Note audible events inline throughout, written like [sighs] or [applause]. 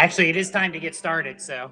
Actually, it is time to get started, so.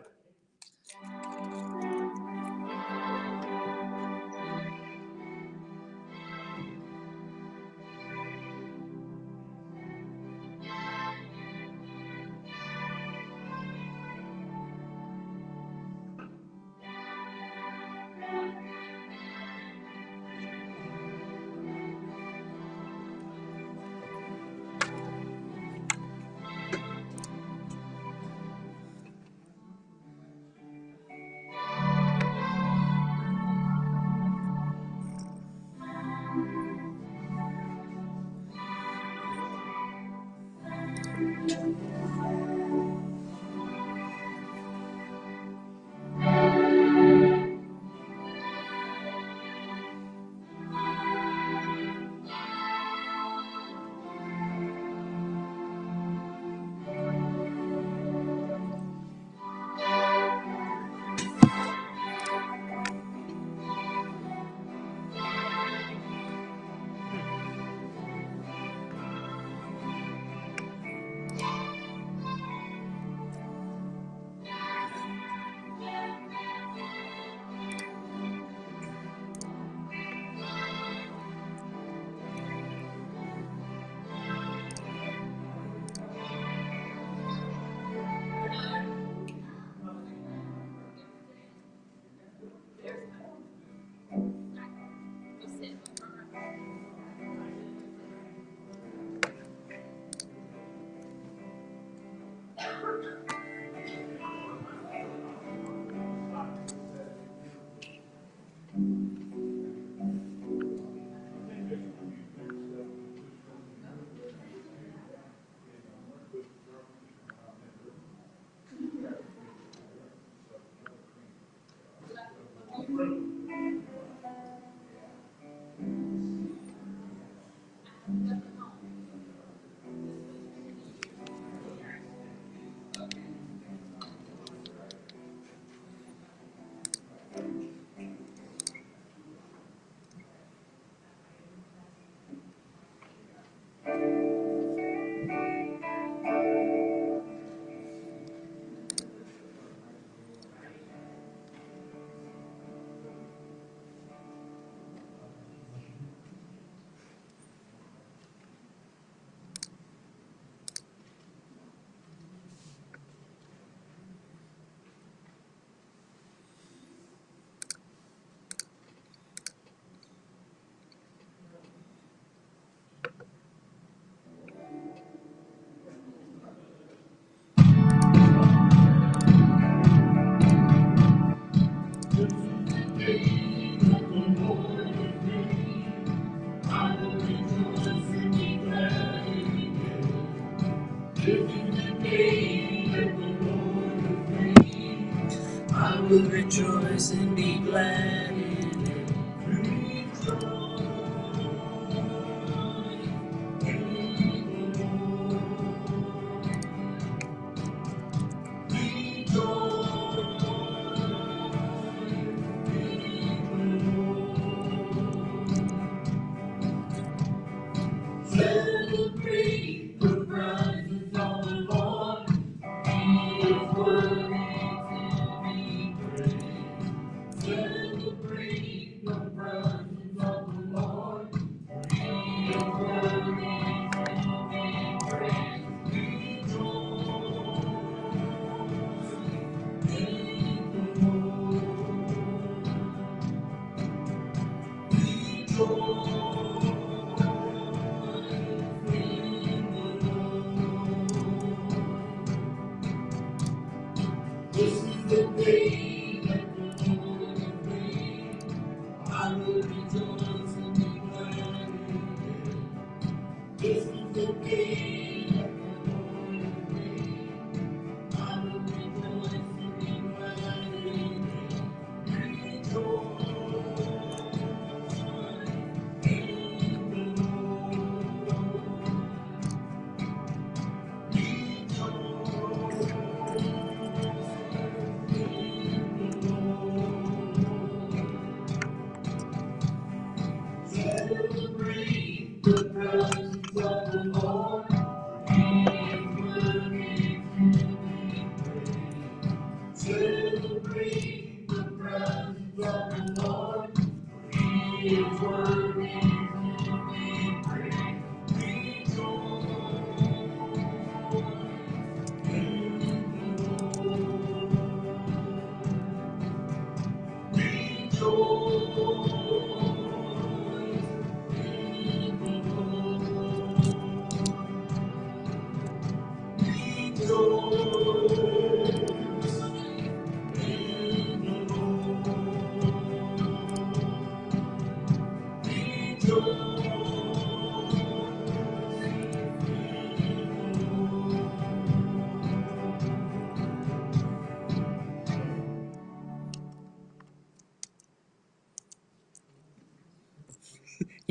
rejoice and be glad.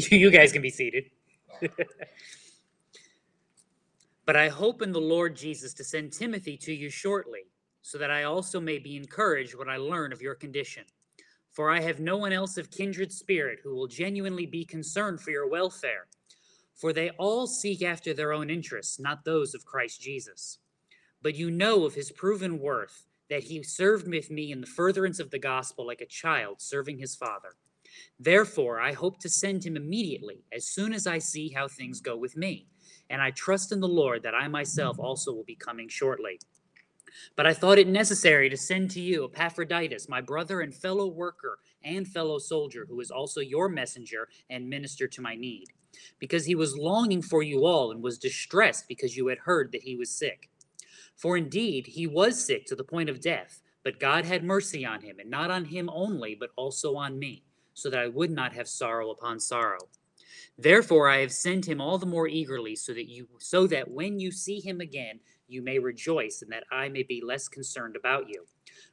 [laughs] you guys can be seated. [laughs] but I hope in the Lord Jesus to send Timothy to you shortly, so that I also may be encouraged when I learn of your condition. For I have no one else of kindred spirit who will genuinely be concerned for your welfare. For they all seek after their own interests, not those of Christ Jesus. But you know of his proven worth, that he served with me in the furtherance of the gospel like a child serving his father. Therefore, I hope to send him immediately, as soon as I see how things go with me. And I trust in the Lord that I myself also will be coming shortly. But I thought it necessary to send to you Epaphroditus, my brother and fellow worker and fellow soldier, who is also your messenger and minister to my need, because he was longing for you all and was distressed because you had heard that he was sick. For indeed, he was sick to the point of death, but God had mercy on him, and not on him only, but also on me, so that I would not have sorrow upon sorrow. Therefore I have sent him all the more eagerly, so that you so that when you see him again, you may rejoice, and that I may be less concerned about you.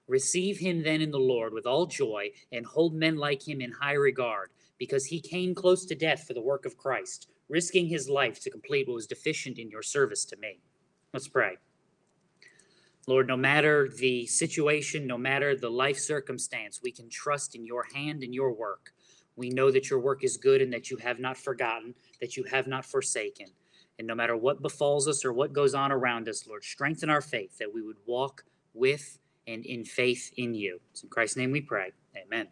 Receive him then in the Lord with all joy, and hold men like him in high regard, because he came close to death for the work of Christ, risking his life to complete what was deficient in your service to me. Let's pray. Lord, no matter the situation, no matter the life circumstance, we can trust in your hand and your work. We know that your work is good and that you have not forgotten, that you have not forsaken. And no matter what befalls us or what goes on around us, Lord, strengthen our faith that we would walk with and in faith in you. It's in Christ's name we pray. Amen.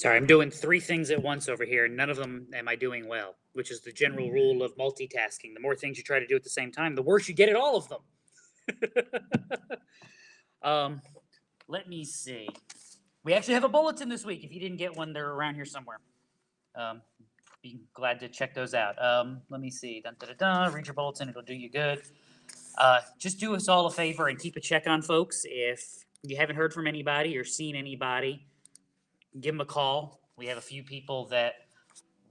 Sorry, I'm doing three things at once over here, and none of them am I doing well, which is the general rule of multitasking. The more things you try to do at the same time, the worse you get at all of them. [laughs] um, let me see. We actually have a bulletin this week. If you didn't get one, they're around here somewhere. Um, be glad to check those out. Um, let me see. Dun, dun, dun. Read your bulletin, it'll do you good. Uh, just do us all a favor and keep a check on folks. If you haven't heard from anybody or seen anybody, give them a call. We have a few people that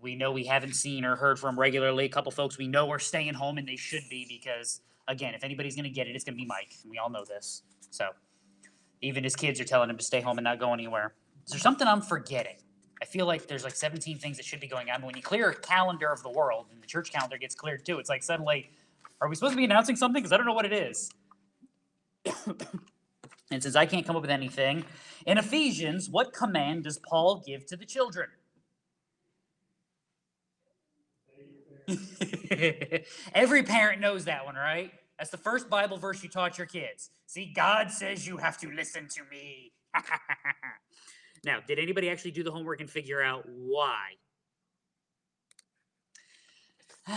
we know we haven't seen or heard from regularly. A couple folks we know are staying home and they should be because, again, if anybody's going to get it, it's going to be Mike. We all know this. So even his kids are telling him to stay home and not go anywhere. Is there something I'm forgetting? I feel like there's like 17 things that should be going on. But when you clear a calendar of the world and the church calendar gets cleared too, it's like suddenly, are we supposed to be announcing something? Because I don't know what it is. And since I can't come up with anything, in Ephesians, what command does Paul give to the children? [laughs] Every parent knows that one, right? That's the first Bible verse you taught your kids. See, God says you have to listen to me. [laughs] now, did anybody actually do the homework and figure out why? [sighs]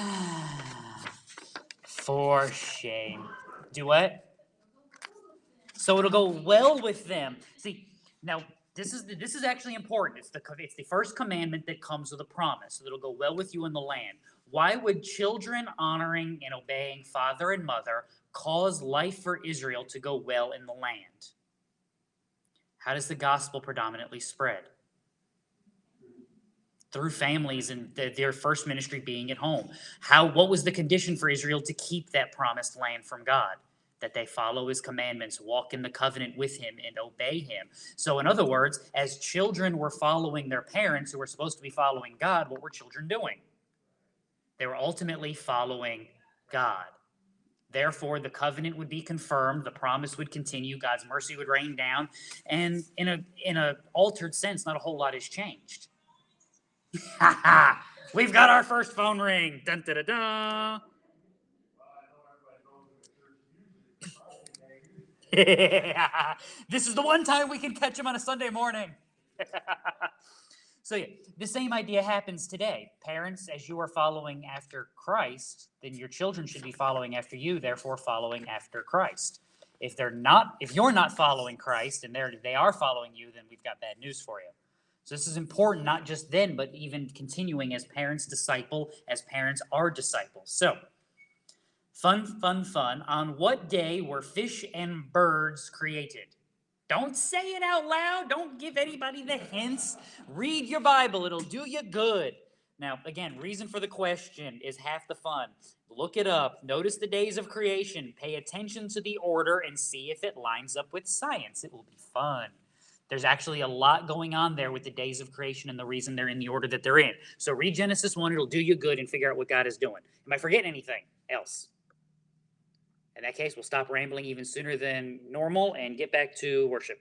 For shame. Do what? So it'll go well with them. See, now this is this is actually important. It's the it's the first commandment that comes with a promise. So it'll go well with you in the land. Why would children honoring and obeying father and mother cause life for Israel to go well in the land? How does the gospel predominantly spread? Through families and th- their first ministry being at home. How what was the condition for Israel to keep that promised land from God? That they follow his commandments, walk in the covenant with him, and obey him. So, in other words, as children were following their parents who were supposed to be following God, what were children doing? They were ultimately following God. Therefore, the covenant would be confirmed, the promise would continue, God's mercy would rain down, and in a in a altered sense, not a whole lot has changed. [laughs] We've got our first phone ring. Dun, da, da, da. [laughs] this is the one time we can catch him on a Sunday morning. [laughs] so, yeah, the same idea happens today. Parents, as you are following after Christ, then your children should be following after you, therefore, following after Christ. If they're not, if you're not following Christ and they're they are following you, then we've got bad news for you. So this is important, not just then, but even continuing as parents disciple, as parents are disciples. So, fun, fun, fun. On what day were fish and birds created? Don't say it out loud. Don't give anybody the hints. Read your Bible, it'll do you good. Now, again, reason for the question is half the fun. Look it up. Notice the days of creation. Pay attention to the order and see if it lines up with science. It will be fun. There's actually a lot going on there with the days of creation and the reason they're in the order that they're in. So read Genesis 1, it'll do you good and figure out what God is doing. Am I forgetting anything else? In that case, we'll stop rambling even sooner than normal and get back to worship.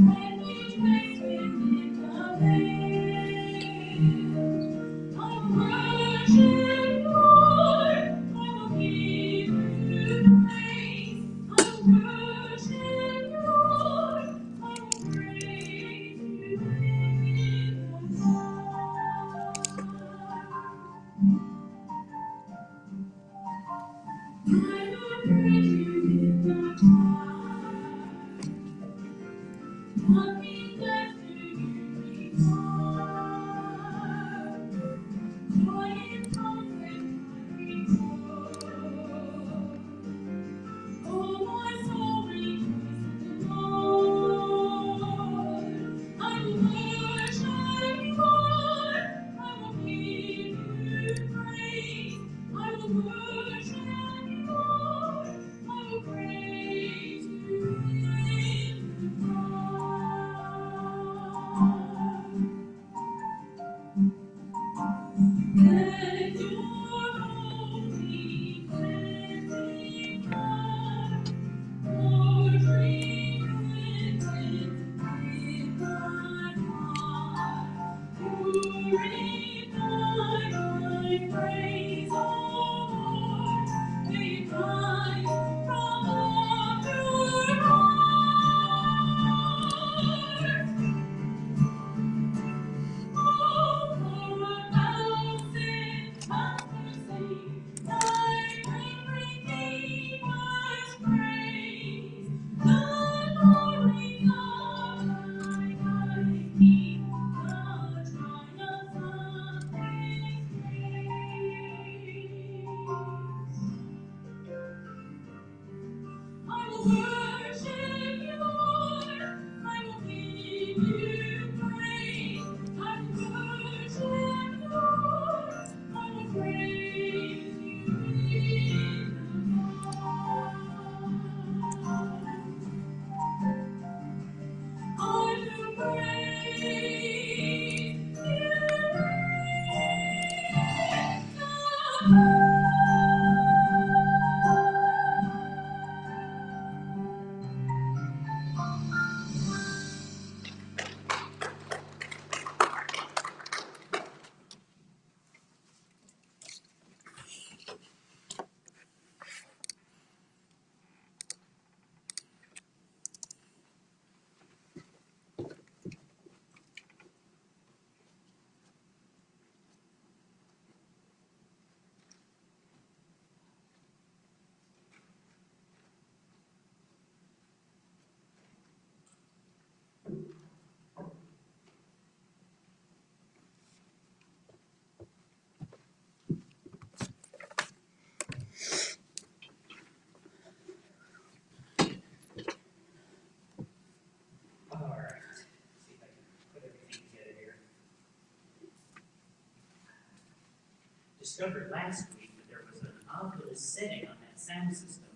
All Discovered last week that there was an little setting on that sound system,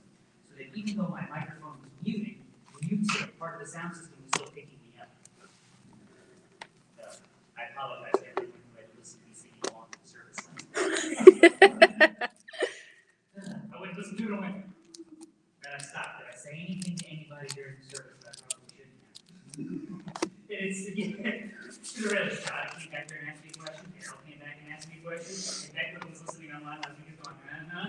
so that even though my microphone was muting, mute part of the sound system was still picking me up. So, I apologize to everyone who had to listen to me singing along with the service. I wouldn't listen to it, I went, then I stopped. Did I say anything to anybody during the service that I probably shouldn't have? It's, yeah, really, Scott came back there and asked me a question, Carol came back and asked me a question, and Becky was listening online last week, going, uh-huh,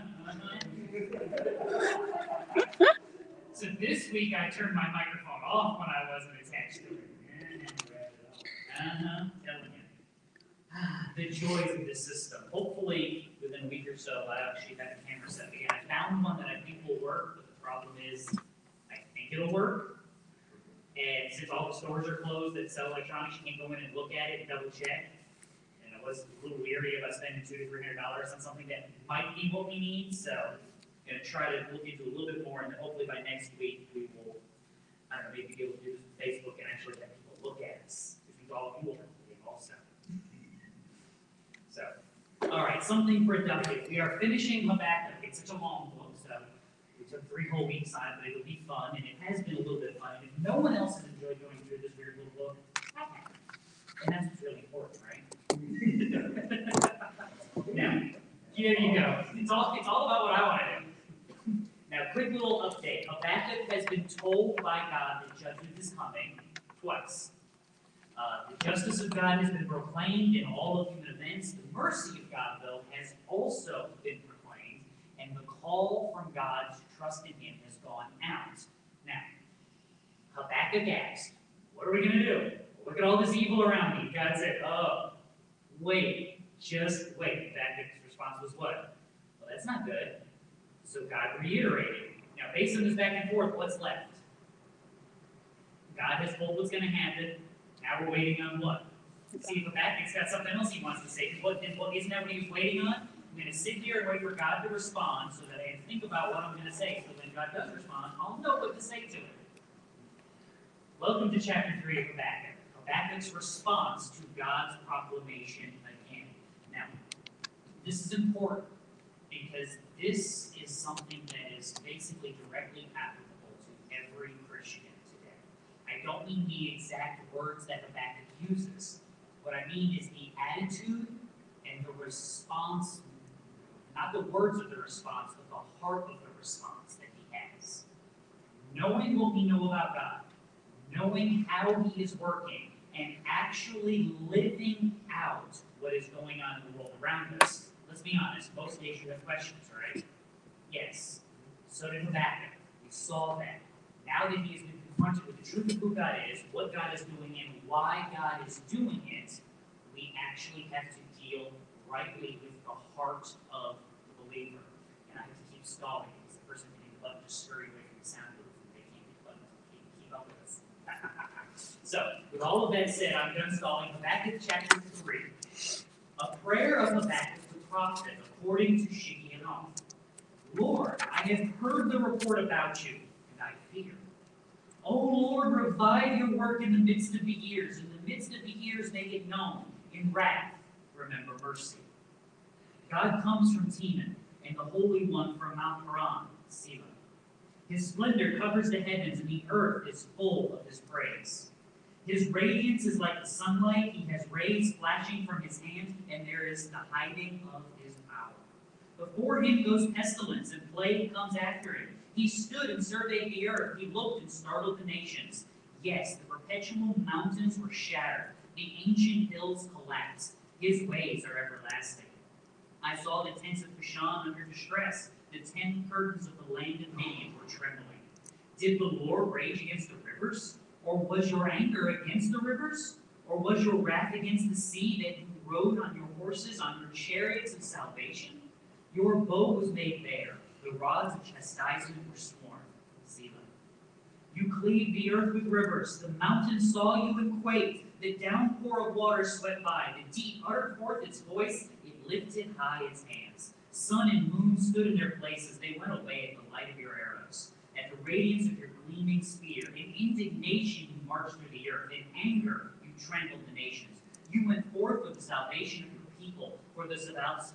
uh-huh. So this week I turned my microphone off when I wasn't attached to it. Uh-huh, telling you. The joys of this system. Hopefully, within a week or actually have camera set again. I found one that I think will work, but the problem is, I think it'll work. And since all the stores are closed that sell electronics, you can't go in and look at it and double check. And I was a little leery about spending two to three hundred dollars on something that might be what we need, so I'm gonna try to look into a little bit more, and hopefully by next week, we will, I don't know, maybe be able to do this with Facebook and actually have people look at us, because we all, you will have to leave also. So, all right, something productive. We are finishing Habakkuk. It's such a long book, so we took three whole weeks on it, but it'll be fun, and it has been a little bit fun. And if no one else has enjoyed going through this weird little book. And that's what's really important, right? [laughs] Now, here you go. It's all, it's all about what I wanna do. Now, quick little update. Habakkuk has been told by God that judgment is coming twice. Uh, the justice of God has been proclaimed in all of human events. The mercy of God, though, has also been proclaimed, and the call from God to trust in Him has gone out. Now, Habakkuk asked, What are we going to do? Look at all this evil around me. God said, Oh, wait, just wait. Habakkuk's response was what? Well, that's not good. So God reiterated. Now, based on this back and forth, what's left? God has told what's going to happen. Now we're waiting on what? See if Habakkuk's got something else he wants to say. What, then what, isn't that what he was waiting on? I'm going to sit here and wait for God to respond so that I can think about what I'm going to say. So when God does respond, I'll know what to say to him. Welcome to chapter 3 of Habakkuk. Habakkuk's response to God's proclamation again. Now, this is important because this is something that is basically directly applicable to every Christian today. I don't mean the exact words that the Habakkuk uses. What I mean is the attitude and the response, not the words of the response, but the heart of the response that he has. Knowing what we know about God, knowing how he is working, and actually living out what is going on in the world around us. Let's be honest, most days you have questions, right? Yes. So did Habakkuk. We saw that. Now that he has been confronted with the truth of who God is, what God is doing, and why God is doing it, we actually have to deal rightly with the heart of the believer. And I have to keep stalling because the person hitting the button just scurried away from the sound booth and they can't the button to keep, keep up with us. [laughs] so, with all of that said, I'm done stalling. Habakkuk chapter 3. A prayer of Habakkuk the prophet according to Shigionoth. Lord, I have heard the report about you. O Lord, revive your work in the midst of the years. In the midst of the years, make it known. In wrath, remember mercy. God comes from Teman, and the Holy One from Mount Paran, Selah. His splendor covers the heavens, and the earth is full of his praise. His radiance is like the sunlight. He has rays flashing from his hand, and there is the hiding of his power. Before him goes pestilence, and plague comes after him. He stood and surveyed the earth. He looked and startled the nations. Yes, the perpetual mountains were shattered. The ancient hills collapsed. His ways are everlasting. I saw the tents of Bashan under distress. The tent curtains of the land of Midian were trembling. Did the Lord rage against the rivers? Or was your anger against the rivers? Or was your wrath against the sea that you rode on your horses, on your chariots of salvation? Your bow was made bare, the rods of chastisement were sworn. Selah. You cleaved the earth with rivers, the mountains saw you and quaked, the downpour of water swept by, the deep uttered forth its voice, it lifted high its hands. Sun and moon stood in their places, they went away at the light of your arrows, at the radiance of your gleaming spear. In indignation you marched through the earth, in anger you trampled the nations. You went forth for the salvation of your people, for the,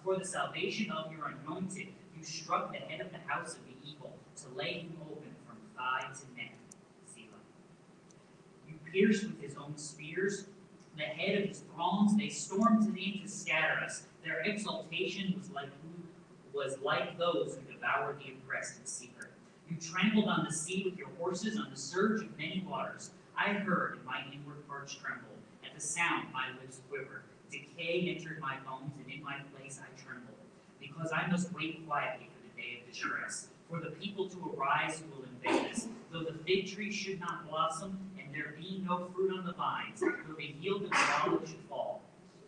for the salvation of your anointed. You struck the head of the house of the evil, to lay him open from thigh to neck. Selah. You pierced with his own spears the head of his throngs. They stormed to thee to scatter us. Their exultation was like was like those who devour the oppressed in secret. You trampled on the sea with your horses, on the surge of many waters. I heard, and my inward parts trembled. At the sound, my lips quivered. Decay entered my bones, and in my. Because I must wait quietly for the day of distress, for the people to arise who will invade us. Though the fig tree should not blossom, and there be no fruit on the vines, though the yield of the olive should fall,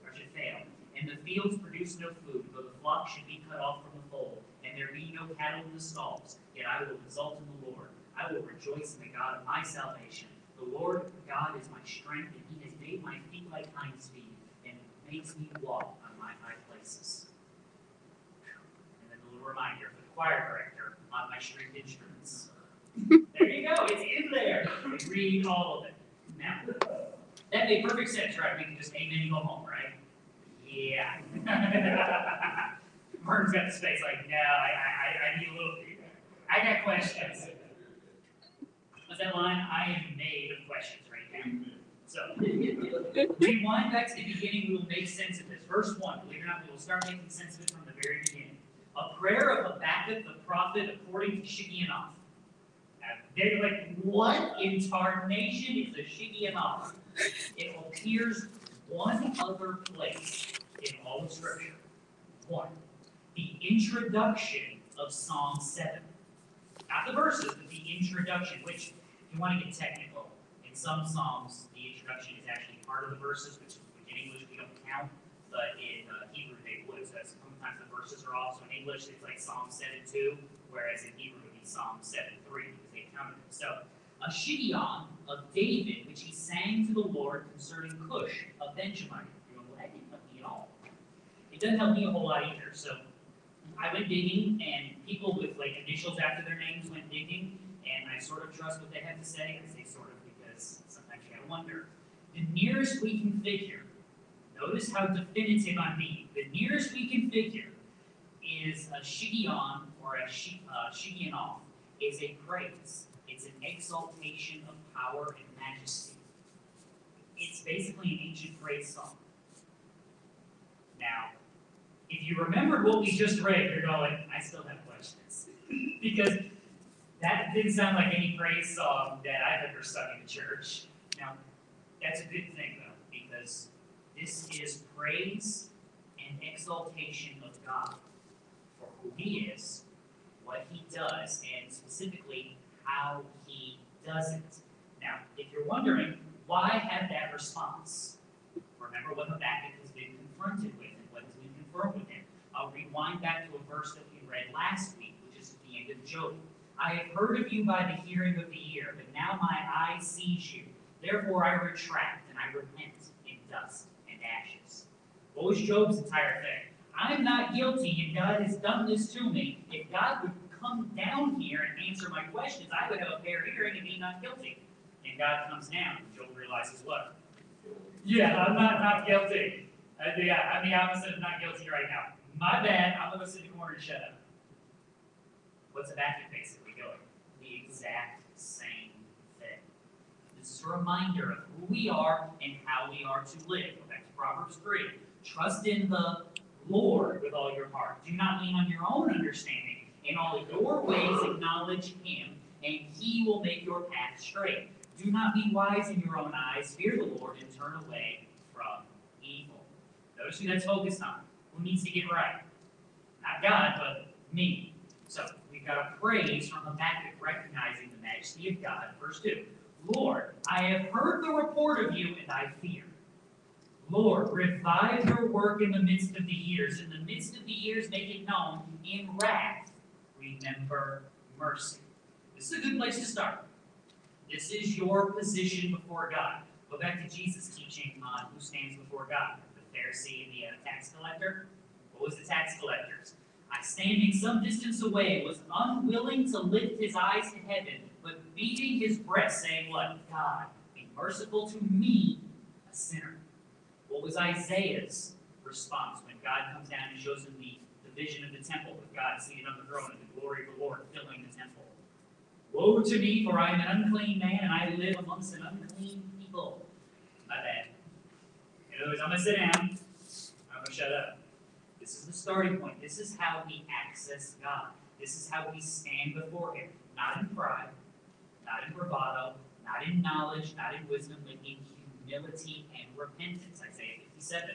or should fail, and the fields produce no food, though the flock should be cut off from the fold, and there be no cattle in the stalls, yet I will exult in the Lord. I will rejoice in the God of my salvation. The Lord God is my strength, and he has made my feet like hinds feet, and makes me walk on my high places. And then a little reminder for the choir director on my stringed instruments. [laughs] there you go, it's in there. Read all of it. Now, that made perfect sense, right? We can just amen and go home, right? Yeah. [laughs] Martin's got the space like, no, I, I, I need a little. I got questions. What's that line? I am made of questions right now. So, rewind back to the beginning, we will make sense of this. Verse one, believe it or not, we will start making sense of it from the very beginning. A prayer of Habakkuk the prophet according to Shigionoth. Now, They're like, what in tarnation is a Shigionoth? It appears one other place in all of Scripture. One, the introduction of Psalm seven. Not the verses, but the introduction, which, if you want to get technical, in some Psalms, the introduction is actually part of the verses, which, which in English we don't count, but in uh, Hebrew they would, so that's sometimes the verses are off, so in English it's like Psalm 7:2, whereas in Hebrew it would be Psalm 7:3 because they counted. So, a Shiggaion of David, which he sang to the Lord concerning Cush of Benjamin. Going, well, that didn't help me at all. It doesn't help me a whole lot either, so I went digging, and people with like initials after their names went digging, and I sort of trust what they have to say. I say sort of because sometimes you gotta wonder. The nearest we can figure, notice how definitive I'm being. The nearest we can figure is a shigion or a shi, uh, shigionoth is a praise. It's an exaltation of power and majesty. It's basically an ancient praise song. Now, if you remember what we just read, you're going, I still have questions. [laughs] because that didn't sound like any praise song that I've ever sung in the church. Now, that's a good thing though, because this is praise and exaltation of God for who He is, what He does, and specifically how He does it. Now, if you're wondering, why have that response? Remember what Habakkuk has been confronted with and what has been confirmed with him. I'll rewind back to a verse that we read last week, which is at the end of Job. I have heard of you by the hearing of the ear, but now my eye sees you. Therefore I retract and I repent in dust. What was Job's entire thing? I'm not guilty and God has done this to me. If God would come down here and answer my questions, I would have a fair hearing and be not guilty. And God comes down. Job realizes what? Yeah, I'm not, not guilty. Uh, yeah, I'm the opposite of not guilty right now. My bad, I'm gonna sit in the corner and shut up. What's Habakkuk basically going? The exact same thing. This is a reminder of who we are and how we are to live. Go back to Proverbs 3. Trust in the Lord with all your heart. Do not lean on your own understanding. In all your ways acknowledge him, and he will make your path straight. Do not be wise in your own eyes. Fear the Lord and turn away from evil. Notice who that's focused on. Who needs to get right? Not God, but me. So we've got a praise from Habakkuk recognizing the majesty of God. Verse 2 Lord, I have heard the report of you, and I fear. Lord, revive your work in the midst of the years. In the midst of the years, make it known. In wrath, remember mercy. This is a good place to start. This is your position before God. Go back to Jesus' teaching on who stands before God. The Pharisee and the uh, tax collector. What was the tax collector's? I, standing some distance away, was unwilling to lift his eyes to heaven, but beating his breast, saying, What? God, be merciful to me, a sinner. What was Isaiah's response when God comes down and shows him the, the vision of the temple with God seated on the throne and the glory of the Lord filling the temple? Woe to me, for I am an unclean man, and I live amongst an unclean people. My bad. In other words, I'm going to sit down. I'm going to shut up. This is the starting point. This is how we access God. This is how we stand before Him. Not in pride, not in bravado, not in knowledge, not in wisdom, but in humility and repentance. Isaiah 57.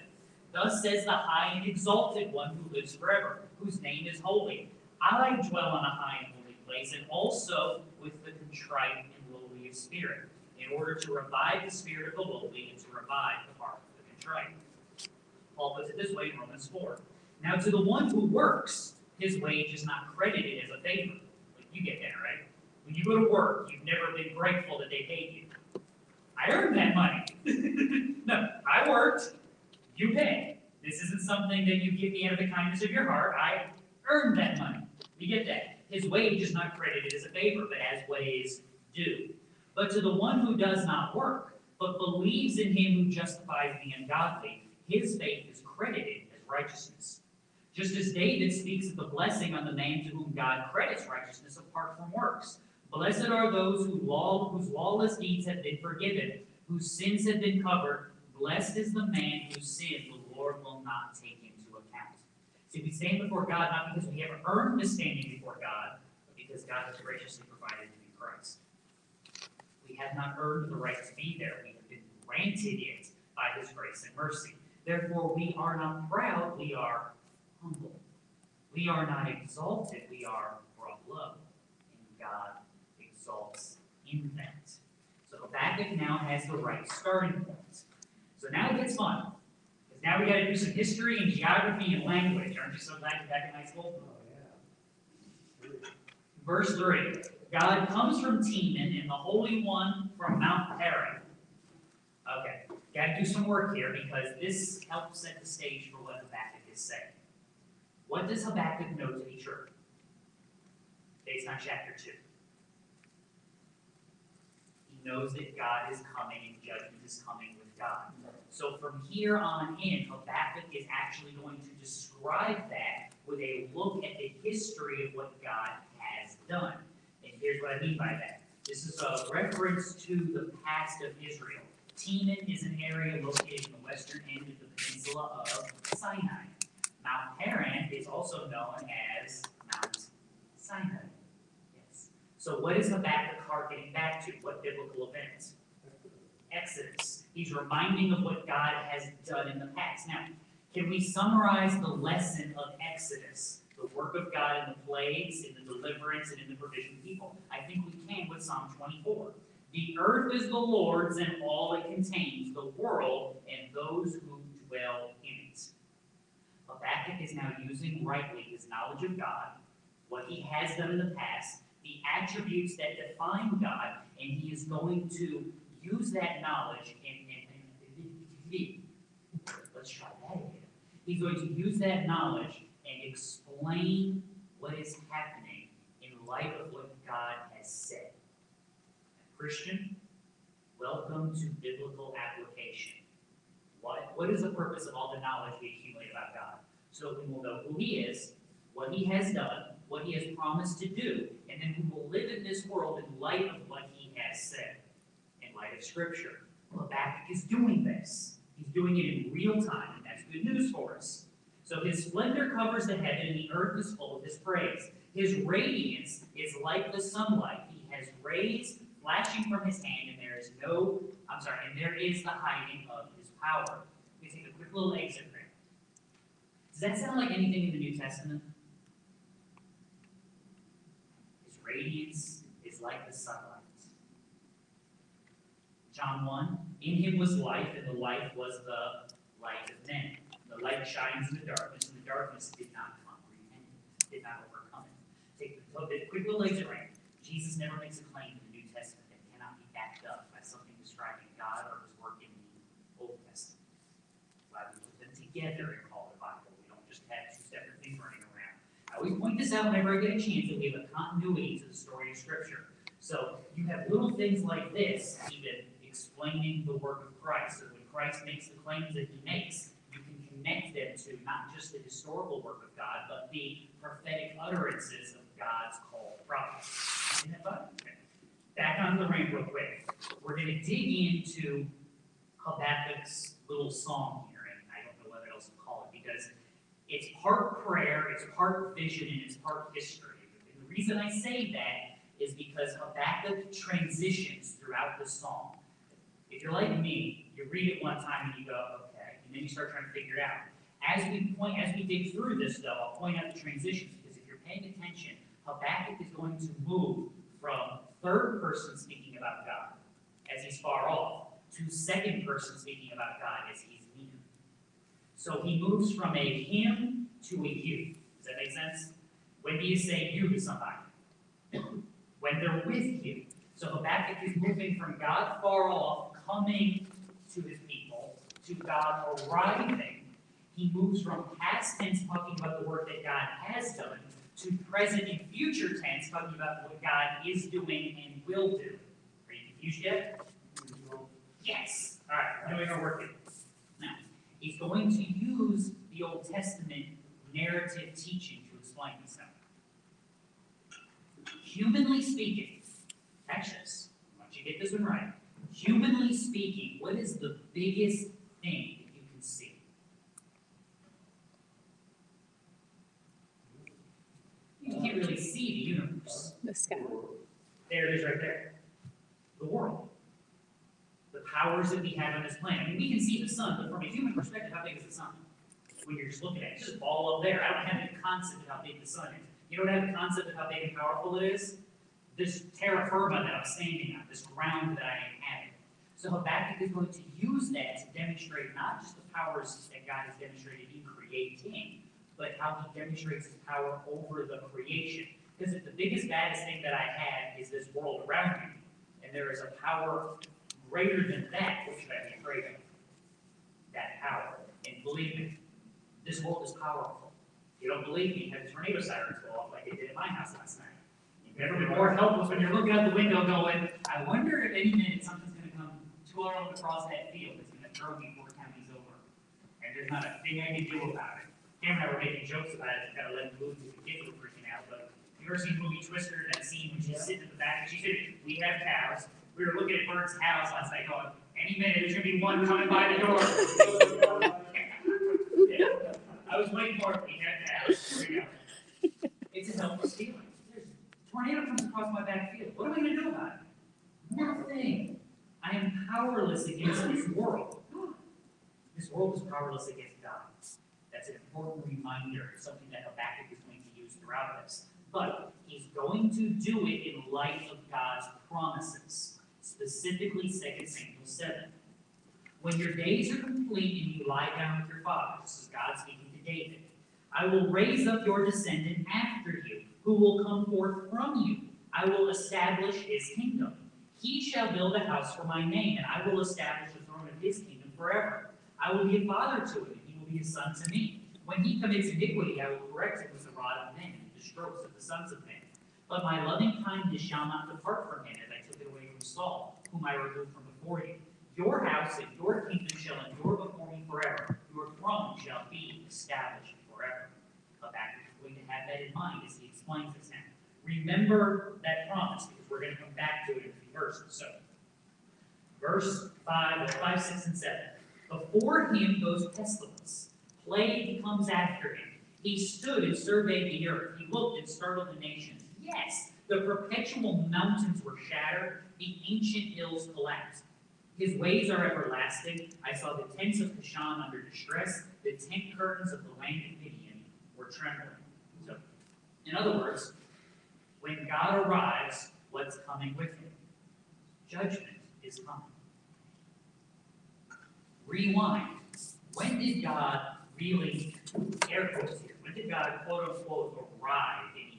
Thus says the high and exalted one who lives forever, whose name is holy. I dwell on a high and holy place, and also with the contrite and lowly of spirit, in order to revive the spirit of the lowly and to revive the heart of the contrite. Paul puts it this way in Romans 4. Now, to the one who works, his wage is not credited as a favor. Like you get that, right? When you go to work, you've never been grateful that they paid you. I earned that money. [laughs] no, I worked, you pay. This isn't something that you give me out of the kindness of your heart. I earned that money. You get that? His wage is not credited as a favor, but as what is due. But to the one who does not work, but believes in him who justifies the ungodly, his faith is credited as righteousness. Just as David speaks of the blessing on the man to whom God credits righteousness apart from works. Blessed are those who law, whose lawless deeds have been forgiven, whose sins have been covered. Blessed is the man whose sin the Lord will not take into account. See, we stand before God not because we have earned the standing before God, but because God has graciously provided it in Christ. We have not earned the right to be there. We have been granted it by His grace and mercy. Therefore, we are not proud, we are humble. We are not exalted, we are brought low. And God exalts in that. So Habakkuk now has the right starting point. So now it gets fun. Because now we got to do some history and geography and language. Aren't you so glad you're back in high school? Verse 3 God comes from Teman and the Holy One from Mount Paran. Okay, got to do some work here because this helps set the stage for what Habakkuk is saying. What does Habakkuk know to be true? Based on chapter 2. Knows that God is coming and judgment is coming with God. So from here on in, Habakkuk is actually going to describe that with a look at the history of what God has done. And here's what I mean by that. This is a reference to the past of Israel. Teman is an area located in the western end of the peninsula of Sinai. Mount Paran is also known as Mount Sinai. So what is Habakkuk harkening back to? What biblical event? Exodus. He's reminding of what God has done in the past. Now, can we summarize the lesson of Exodus? The work of God in the plagues, in the deliverance, and in the provision of people. I think we can with Psalm 24. The earth is the Lord's and all it contains, the world and those who dwell in it. Habakkuk is now using rightly his knowledge of God, what he has done in the past, the attributes that define God, and he is going to use that knowledge and, let's try that again. He's going to use that knowledge and explain what is happening in light of what God has said. Christian, welcome to biblical application. What, what is the purpose of all the knowledge we accumulate about God? So we will know who He is, what He has done, what He has promised to do, and then we will live in this world in light of what He has said, in light of Scripture. Well, Habakkuk is doing this. He's doing it in real time, and that's good news for us. So His splendor covers the heaven, and the earth is full of His praise. His radiance is like the sunlight. He has rays flashing from His hand, and there is no, I'm sorry, and there is the hiding of His power. We take a quick little exit. Does that sound like anything in the New Testament? His radiance is like the sunlight. John 1 In him was life, and the life was the light of men. The light shines in the darkness, and the darkness did not comprehend it, did not overcome it. Take a quick little exit right. Jesus never makes a claim in the New Testament that cannot be backed up by something describing God or his work in the Old Testament. Why we put them together and call it Bible. We don't just have two separate things running always point this out whenever I get a chance that we have a continuity to the story of Scripture. So you have little things like this, even explaining the work of Christ. So when Christ makes the claims that he makes, you can connect them to not just the historical work of God, but the prophetic utterances of God's called prophets. Isn't that fun? Okay. Back on the ramp real quick. We're going to dig into Habakkuk's little song here, and I don't know what else to call it because it's part prayer, it's part vision, and it's part history. And the reason I say that is because Habakkuk transitions throughout the song. If you're like me, you read it one time and you go, okay, and then you start trying to figure it out. As we point, as we dig through this, though, I'll point out the transitions because if you're paying attention, Habakkuk is going to move from third person speaking about God as he's far off to second person speaking about God as near. So he moves from a him to a you. Does that make sense? When do you say you to somebody? when they're with you. So Habakkuk is moving from God far off, coming to his people, to God arriving. He moves from past tense, talking about the work that God has done, to present and future tense, talking about what God is doing and will do. Are you confused yet? Yes. All right, doing our work here. He's going to use the Old Testament narrative teaching to explain himself. Humanly speaking, catch this, once you get this one right. Humanly speaking, what is the biggest thing that you can see? You can't really see the universe. The sky. There it is right there. The world. Powers that we have on this planet. I mean, we can see the sun, but from a human perspective, how big is the sun? When you're just looking at it, it's just a ball up there. I don't have any concept of how big the sun is. You don't have a concept of how big and powerful it is? This terra firma that I'm standing on, this ground that I inhabit. So Habakkuk is going to use that to demonstrate not just the powers that God has demonstrated in creating, but how he demonstrates his power over the creation. Because if the biggest, baddest thing that I have is this world around me, and there is a power greater than that, should I be afraid of? That power. And believe me, this world is powerful. If you don't believe me, have the tornado sirens go off like it did in my house last night. You've never been more helpless when you're looking out the window going, I wonder if any minute something's gonna come touring across that field that's gonna throw me four counties over. And there's not a thing I can do about it. Cam and I were making jokes about it, kind of letting the movie, the kids were freaking out, but you ever seen the movie Twister, that scene when she's sitting in the back, and she said, we have cows. We were looking at Bert's house last night going, any minute, there's gonna be one coming by the door. Yeah. [laughs] I was waiting for it. It's a helpless feeling. There's tornado comes across my back field, what am I gonna do about it? Nothing. I am powerless against this world. This world is powerless against God. That's an important reminder, something that Habakkuk is going to use throughout this. But he's going to do it in light of God's promises, specifically 2 Samuel 7. When your days are complete and you lie down with your fathers, this is God speaking to David, I will raise up your descendant after you, who will come forth from you. I will establish his kingdom. He shall build a house for my name, and I will establish the throne of his kingdom forever. I will be a father to him, and he will be a son to me. When he commits iniquity, I will correct him with the rod of men, and the strokes of the sons of men. But my loving kindness shall not depart from him, Saul, whom I removed from before you. Your house and your kingdom shall endure before me forever. Your throne shall be established forever. Habakkuk is going to have that in mind as he explains this now. Remember that promise, because we're going to come back to it in a few verses. So, verse 5, 5, 6, and 7. Before him goes pestilence. Plague comes after him. He stood and surveyed the earth. He looked and startled the nations. Yes, the perpetual mountains were shattered. The ancient hills collapsed. His ways are everlasting. I saw the tents of Cushan under distress. The tent curtains of the land of Midian were trembling. So, in other words, when God arrives, what's coming with him? Judgment is coming. Rewind. When did God really, air quotes here, when did God quote unquote arrive in?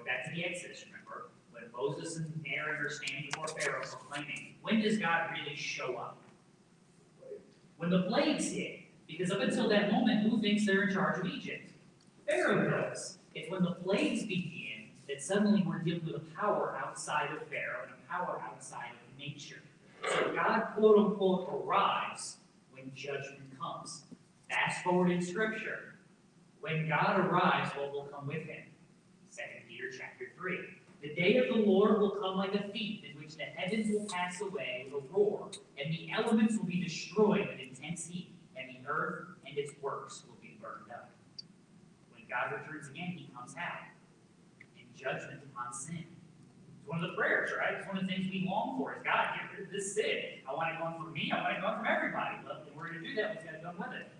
Going back to the Exodus, remember? When Moses and Aaron are standing before Pharaoh proclaiming, when does God really show up? When the plagues hit. Because up until that moment, who thinks they're in charge of Egypt? Pharaoh does. It's when the plagues begin that suddenly we're dealing with a power outside of Pharaoh and a power outside of nature. So God, quote unquote, arrives when judgment comes. Fast forward in Scripture. When God arrives, what will come with him? 2 Peter chapter 3. The day of the Lord will come like a thief, in which the heavens will pass away with a roar, and the elements will be destroyed with intense heat, and the earth and its works will be burned up. When God returns again, he comes out in judgment upon sin. It's one of the prayers, right? It's one of the things we long for. Is God, get rid of this sin. I want it gone from me. I want it gone from everybody. But in order to do that, we've got to done with it.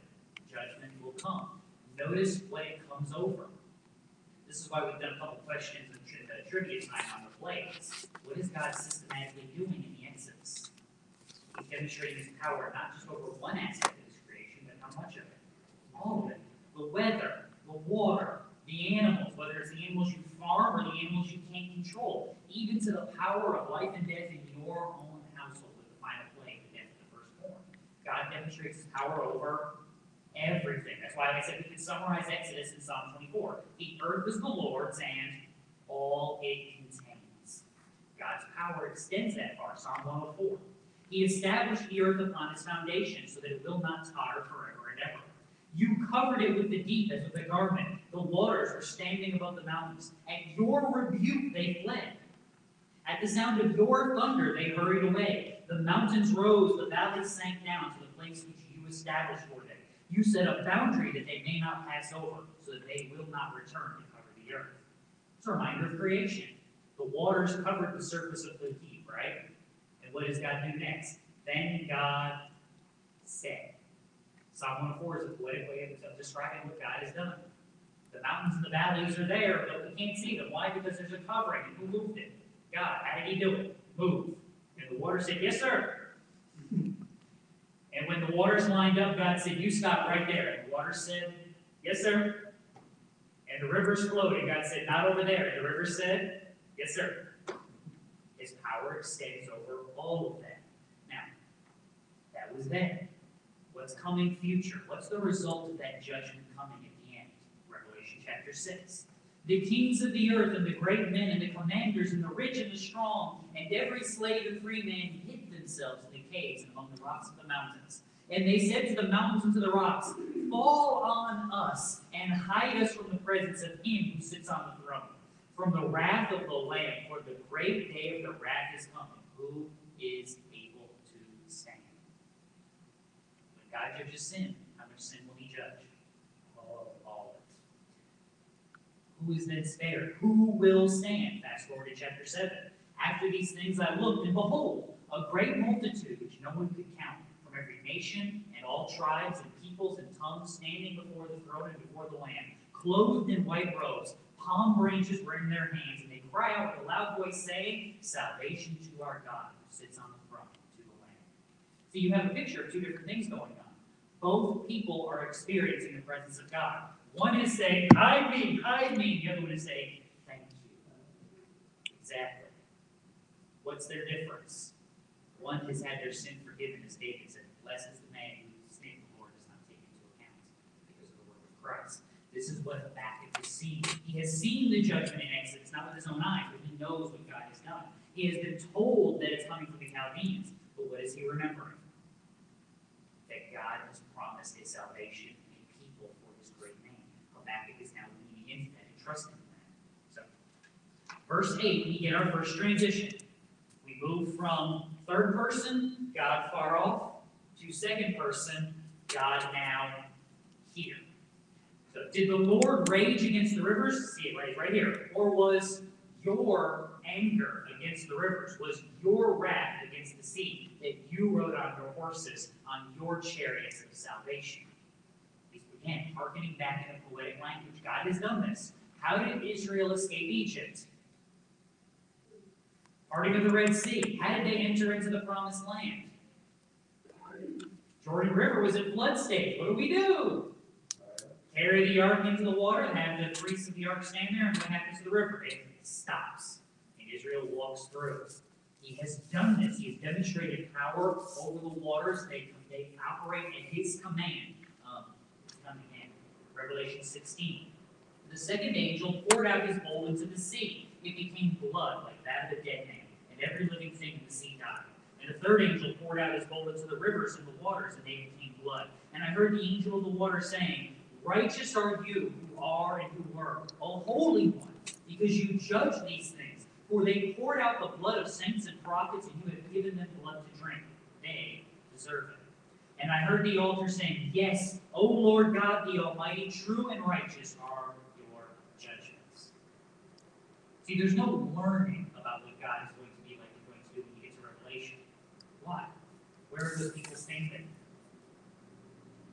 Judgment will come. Notice what it comes over. This is why we've done a couple questions and tri- uh, trivia time on the plagues. What is God systematically doing in the Exodus? He's demonstrating his power not just over one aspect of his creation, but how much of it? All of it. The weather, the water, the animals, whether it's the animals you farm or the animals you can't control, even to the power of life and death in your own household with the final plague, death of the firstborn. God demonstrates his power over everything. That's why I said we can summarize Exodus in Psalm 24. The earth is the Lord's and all it contains. God's power extends that far. Psalm 104. He established the earth upon its foundation so that it will not totter forever and ever. You covered it with the deep as with a garment. The waters were standing above the mountains. At your rebuke they fled. At the sound of your thunder they hurried away. The mountains rose, the valleys sank down to the place which you established for. You set a boundary that they may not pass over, so that they will not return to cover the earth. It's a reminder of creation. The waters covered the surface of the deep, right? And what does God do next? Then God said. Psalm 104 is a poetic way of describing what God has done. The mountains and the valleys are there, but we can't see them. Why? Because there's a covering. Who moved it? God. How did he do it? Move. And the water said, Yes, sir. And when the waters lined up, God said, You stop right there. And the water said, Yes, sir. And the rivers flowed, and God said, Not over there. And the river said, Yes, sir. His power extends over all of that. Now, that was then. What's coming future? What's the result of that judgment coming at the end? Revelation chapter 6. The kings of the earth and the great men and the commanders and the rich and the strong and every slave and free man hid themselves caves and among the rocks of the mountains. And they said to the mountains and to the rocks, Fall on us and hide us from the presence of him who sits on the throne, from the wrath of the Lamb, for the great day of the wrath is coming. Who is able to stand? When God judges sin, how much sin will he judge? All, all of it. Who is then spared? Who will stand? Fast forward to chapter 7. After these things I looked, and behold, a great multitude which no one could count, from every nation and all tribes and peoples and tongues, standing before the throne and before the Lamb, clothed in white robes, palm branches were in their hands, and they cry out with a loud voice, saying, Salvation to our God who sits on the throne, to the Lamb. So you have a picture of two different things going on. Both people are experiencing the presence of God. One is saying, hide me, hide me. The other one is saying, thank you. Exactly. What's their difference? One has had their sin forgiven, as David said, blessed is the man whose name the Lord does not take into account because of the work of Christ. This is what Habakkuk has seen. He has seen the judgment in Exodus, not with his own eyes, but he knows what God has done. He has been told that it's coming from the Chaldeans, but what is he remembering? That God has promised a salvation and a people for his great name. Habakkuk is now leaning into that and trusting in that. So, verse 8, we get our first transition. Move from third person, God far off, to second person, God now here. So, did the Lord rage against the rivers? See it right, right here. Or was your anger against the rivers? Was your wrath against the sea that you rode on your horses, on your chariots of salvation? Again, hearkening back in a poetic language. God has done this. How did Israel escape Egypt? Parting of the Red Sea. How did they enter into the promised land? Jordan River was in flood stage. What do we do? Carry the ark into the water and have the priests of the ark stand there, and what happens to the river? It stops, and Israel walks through. He has done this. He has demonstrated power over the waters. They, they operate at his command. Um, in Revelation 16. The second angel poured out his bowl into the sea. It became blood, like that of a dead man, every living thing in the sea died. And the third angel poured out his bowl into the rivers and the waters, and they became blood. And I heard the angel of the water saying, Righteous are you who are and who were, O Holy One, because you judge these things. For they poured out the blood of saints and prophets, and you have given them blood to drink. They deserve it. And I heard the altar saying, Yes, O Lord God the Almighty, true and righteous are your judgments. See, there's no learning about what God is going to be like and going to do when you get to Revelation. Why? Where are those people standing?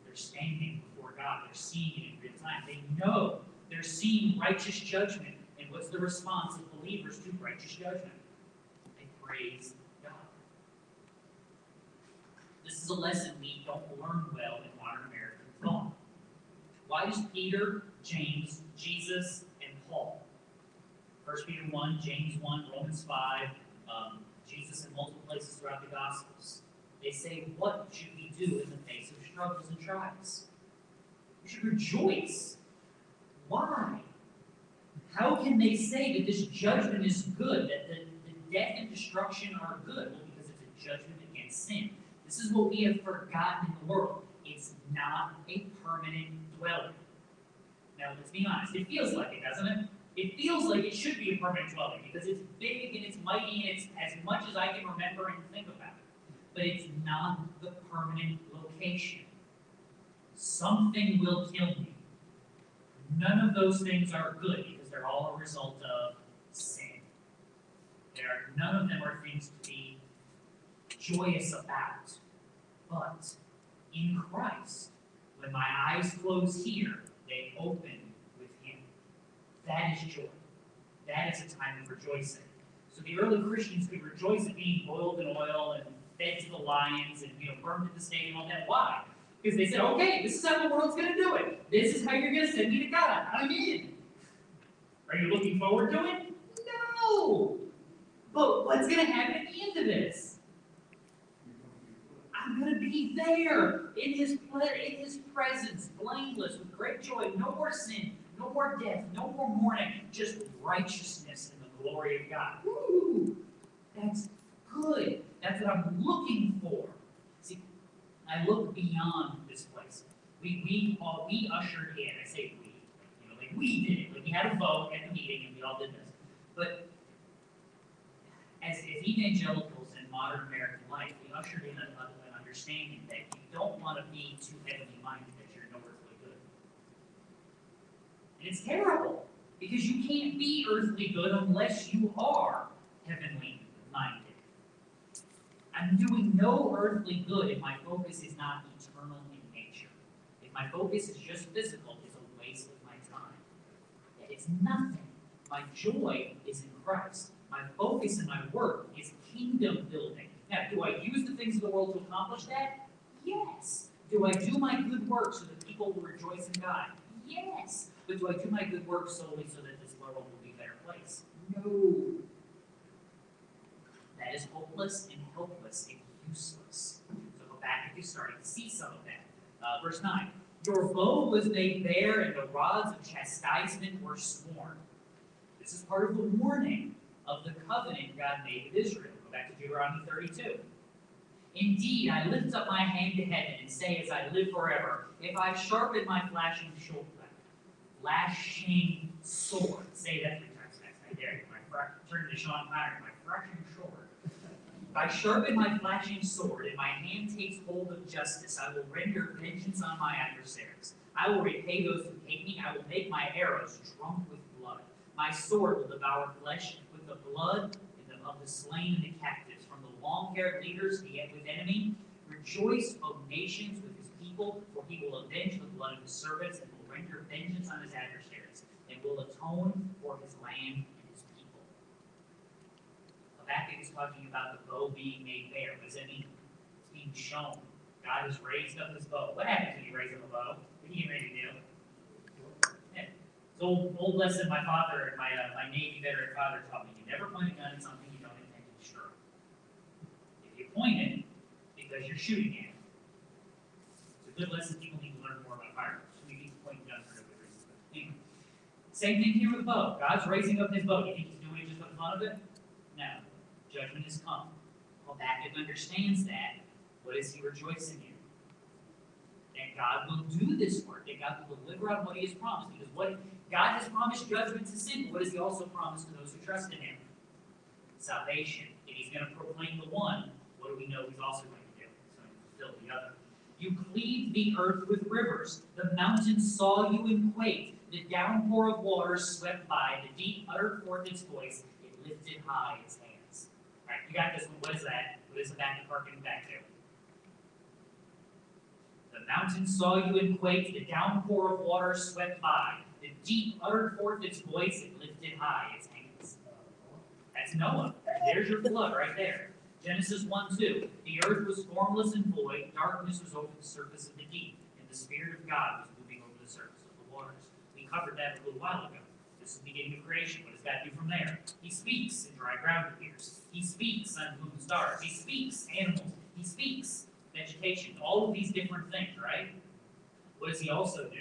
They're standing before God. They're seeing it in real time. They know they're seeing righteous judgment. And what's the response of believers to righteous judgment? They praise God. This is a lesson we don't learn well in modern American thought. Why does Peter, James, Jesus, and Paul, 1 Peter 1, James 1, Romans 5, um, Jesus in multiple places throughout the Gospels, they say, What should we do in the face of struggles and trials? We should rejoice. Why? How can they say that this judgment is good, that the, the death and destruction are good? Well, because it's a judgment against sin. This is what we have forgotten in the world. it's not a permanent dwelling. Now, let's be honest, it feels like it, doesn't it? It feels like it should be a permanent dwelling because it's big and it's mighty and it's as much as I can remember and think about. But it's not the permanent location. Something will kill me. None of those things are good because they're all a result of sin. There are, none of them are things to be joyous about. But in Christ, when my eyes close here, they open with Him. That is joy. That is a time of rejoicing. So the early Christians could rejoice at being boiled in oil and fed to the lions and you know burned at the stake and all that. Why? Because they said, okay, this is how the world's gonna do it. This is how you're gonna send me to God. I'm in. Are you looking forward to it? No. But what's gonna happen at the end of this? I'm gonna be there in his in his presence, blameless, with great joy, no more sin, no more death, no more mourning, just righteousness and the glory of God. Woo! That's good. That's what I'm looking for. See, I look beyond this place. We we all we ushered in, I say we, you know, like we did it, like we had a vote at the meeting and we all did this. But as, as evangelicals in modern American life, we ushered in a, an understanding that you don't want to be too heavenly minded that you're no earthly good. And it's terrible because you can't be earthly good unless you are heavenly. I'm doing no earthly good if my focus is not eternal in nature. If my focus is just physical, it's a waste of my time. It's nothing. My joy is in Christ. My focus and my work is kingdom building. Now, do I use the things of the world to accomplish that? Yes. Do I do my good work so that people will rejoice in God? Yes. But do I do my good work solely so that this world will be a better place? No. That is hopeless and helpless and useless. So go back if you're starting to see some of that. Uh, verse 9. Your bow was made bare, and the rods of chastisement were sworn. This is part of the warning of the covenant God made with Israel. Go back to Deuteronomy 32. Indeed, I lift up my hand to heaven and say, as I live forever, if I sharpen my flashing shoulder, lashing sword, say that three times fast, I dare you. My turn to Sean Connery, my flashing I sharpen my flashing sword and my hand takes hold of justice, I will render vengeance on my adversaries. I will repay those who hate me. I will make my arrows drunk with blood. My sword will devour flesh with the blood of the slain and the captives. From the long-haired leaders the with enemy, rejoice, O nations, with his people, for he will avenge the blood of his servants and will render vengeance on his adversaries, and will atone for his land. Habakkuk is talking about the bow being made bare. What does that mean? It's being shown. God has raised up his bow. What happens when you raise up a bow? What are you ready to do? It's old, old lesson my father, and my, uh, my Navy veteran father taught me. You never point a gun at something you don't intend to destroy. If you point it, because you're shooting at it. It's a good lesson people need to learn more about firearms. We need to point guns for no good reason. Anyway. Same thing here with the bow. God's raising up his bow. You think he's doing it just for the fun of it? Judgment has come. Habakkuk understands that. What is he rejoicing in? That God will do this work, that God will deliver on what he has promised. Because what God has promised judgment to sin, what has he also promised to those who trust in him? Salvation. If he's going to proclaim the one, what do we know he's also going to do? He's going to fulfill the other. You cleaved the earth with rivers. The mountains saw you and quaked. The downpour of waters swept by. The deep uttered forth its voice. It lifted high its hands. You got this one. What is that? What is of harkening back to? The mountains saw you and quaked. The downpour of water swept by. The deep uttered forth its voice. It lifted high its hands. That's Noah. There's your flood right there. Genesis 1 2. The earth was formless and void, darkness was over the surface of the deep, and the Spirit of God was moving over the surface of the waters. We covered that a little while ago. This is the beginning of creation. What does God do from there? He speaks, and dry ground appears. He speaks, sun, moon, stars. He speaks, animals. He speaks, vegetation. All of these different things, right? What does he also do?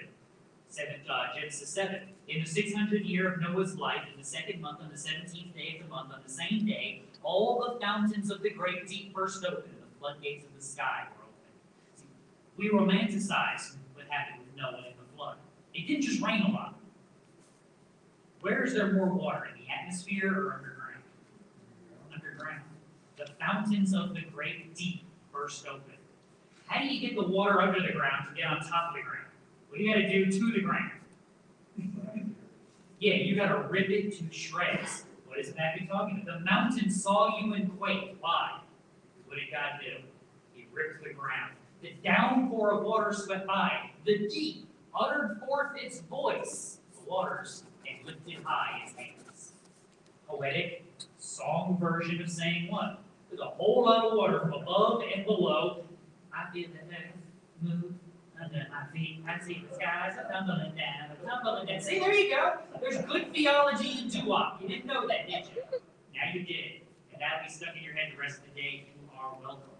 Seven, uh, Genesis 7. In the 600 year of Noah's life, in the second month, on the 17th day of the month, on the same day, all the fountains of the great deep burst open, and the floodgates of the sky were open. See, We romanticize what happened with Noah and the flood. It didn't just rain a lot. Where is there more water, in the atmosphere or underground? The fountains of the great deep burst open. How do you get the water under the ground to get on top of the ground? What do you gotta do to the ground? [laughs] Yeah, you gotta rip it to shreds. What is Matthew talking about? The mountain saw you and quaked. Why? What did God do? He ripped the ground. The downpour of water swept by. The deep uttered forth its voice. The waters and lifted high its hands. Poetic song version of saying what? There's a whole lot of water above and below. I feel the next move under my feet. I see the skies are tumbling down, tumbling down. See, there you go. There's good theology in doo-wop. You didn't know that, did you? Now you did. And that'll be stuck in your head the rest of the day. You are welcome.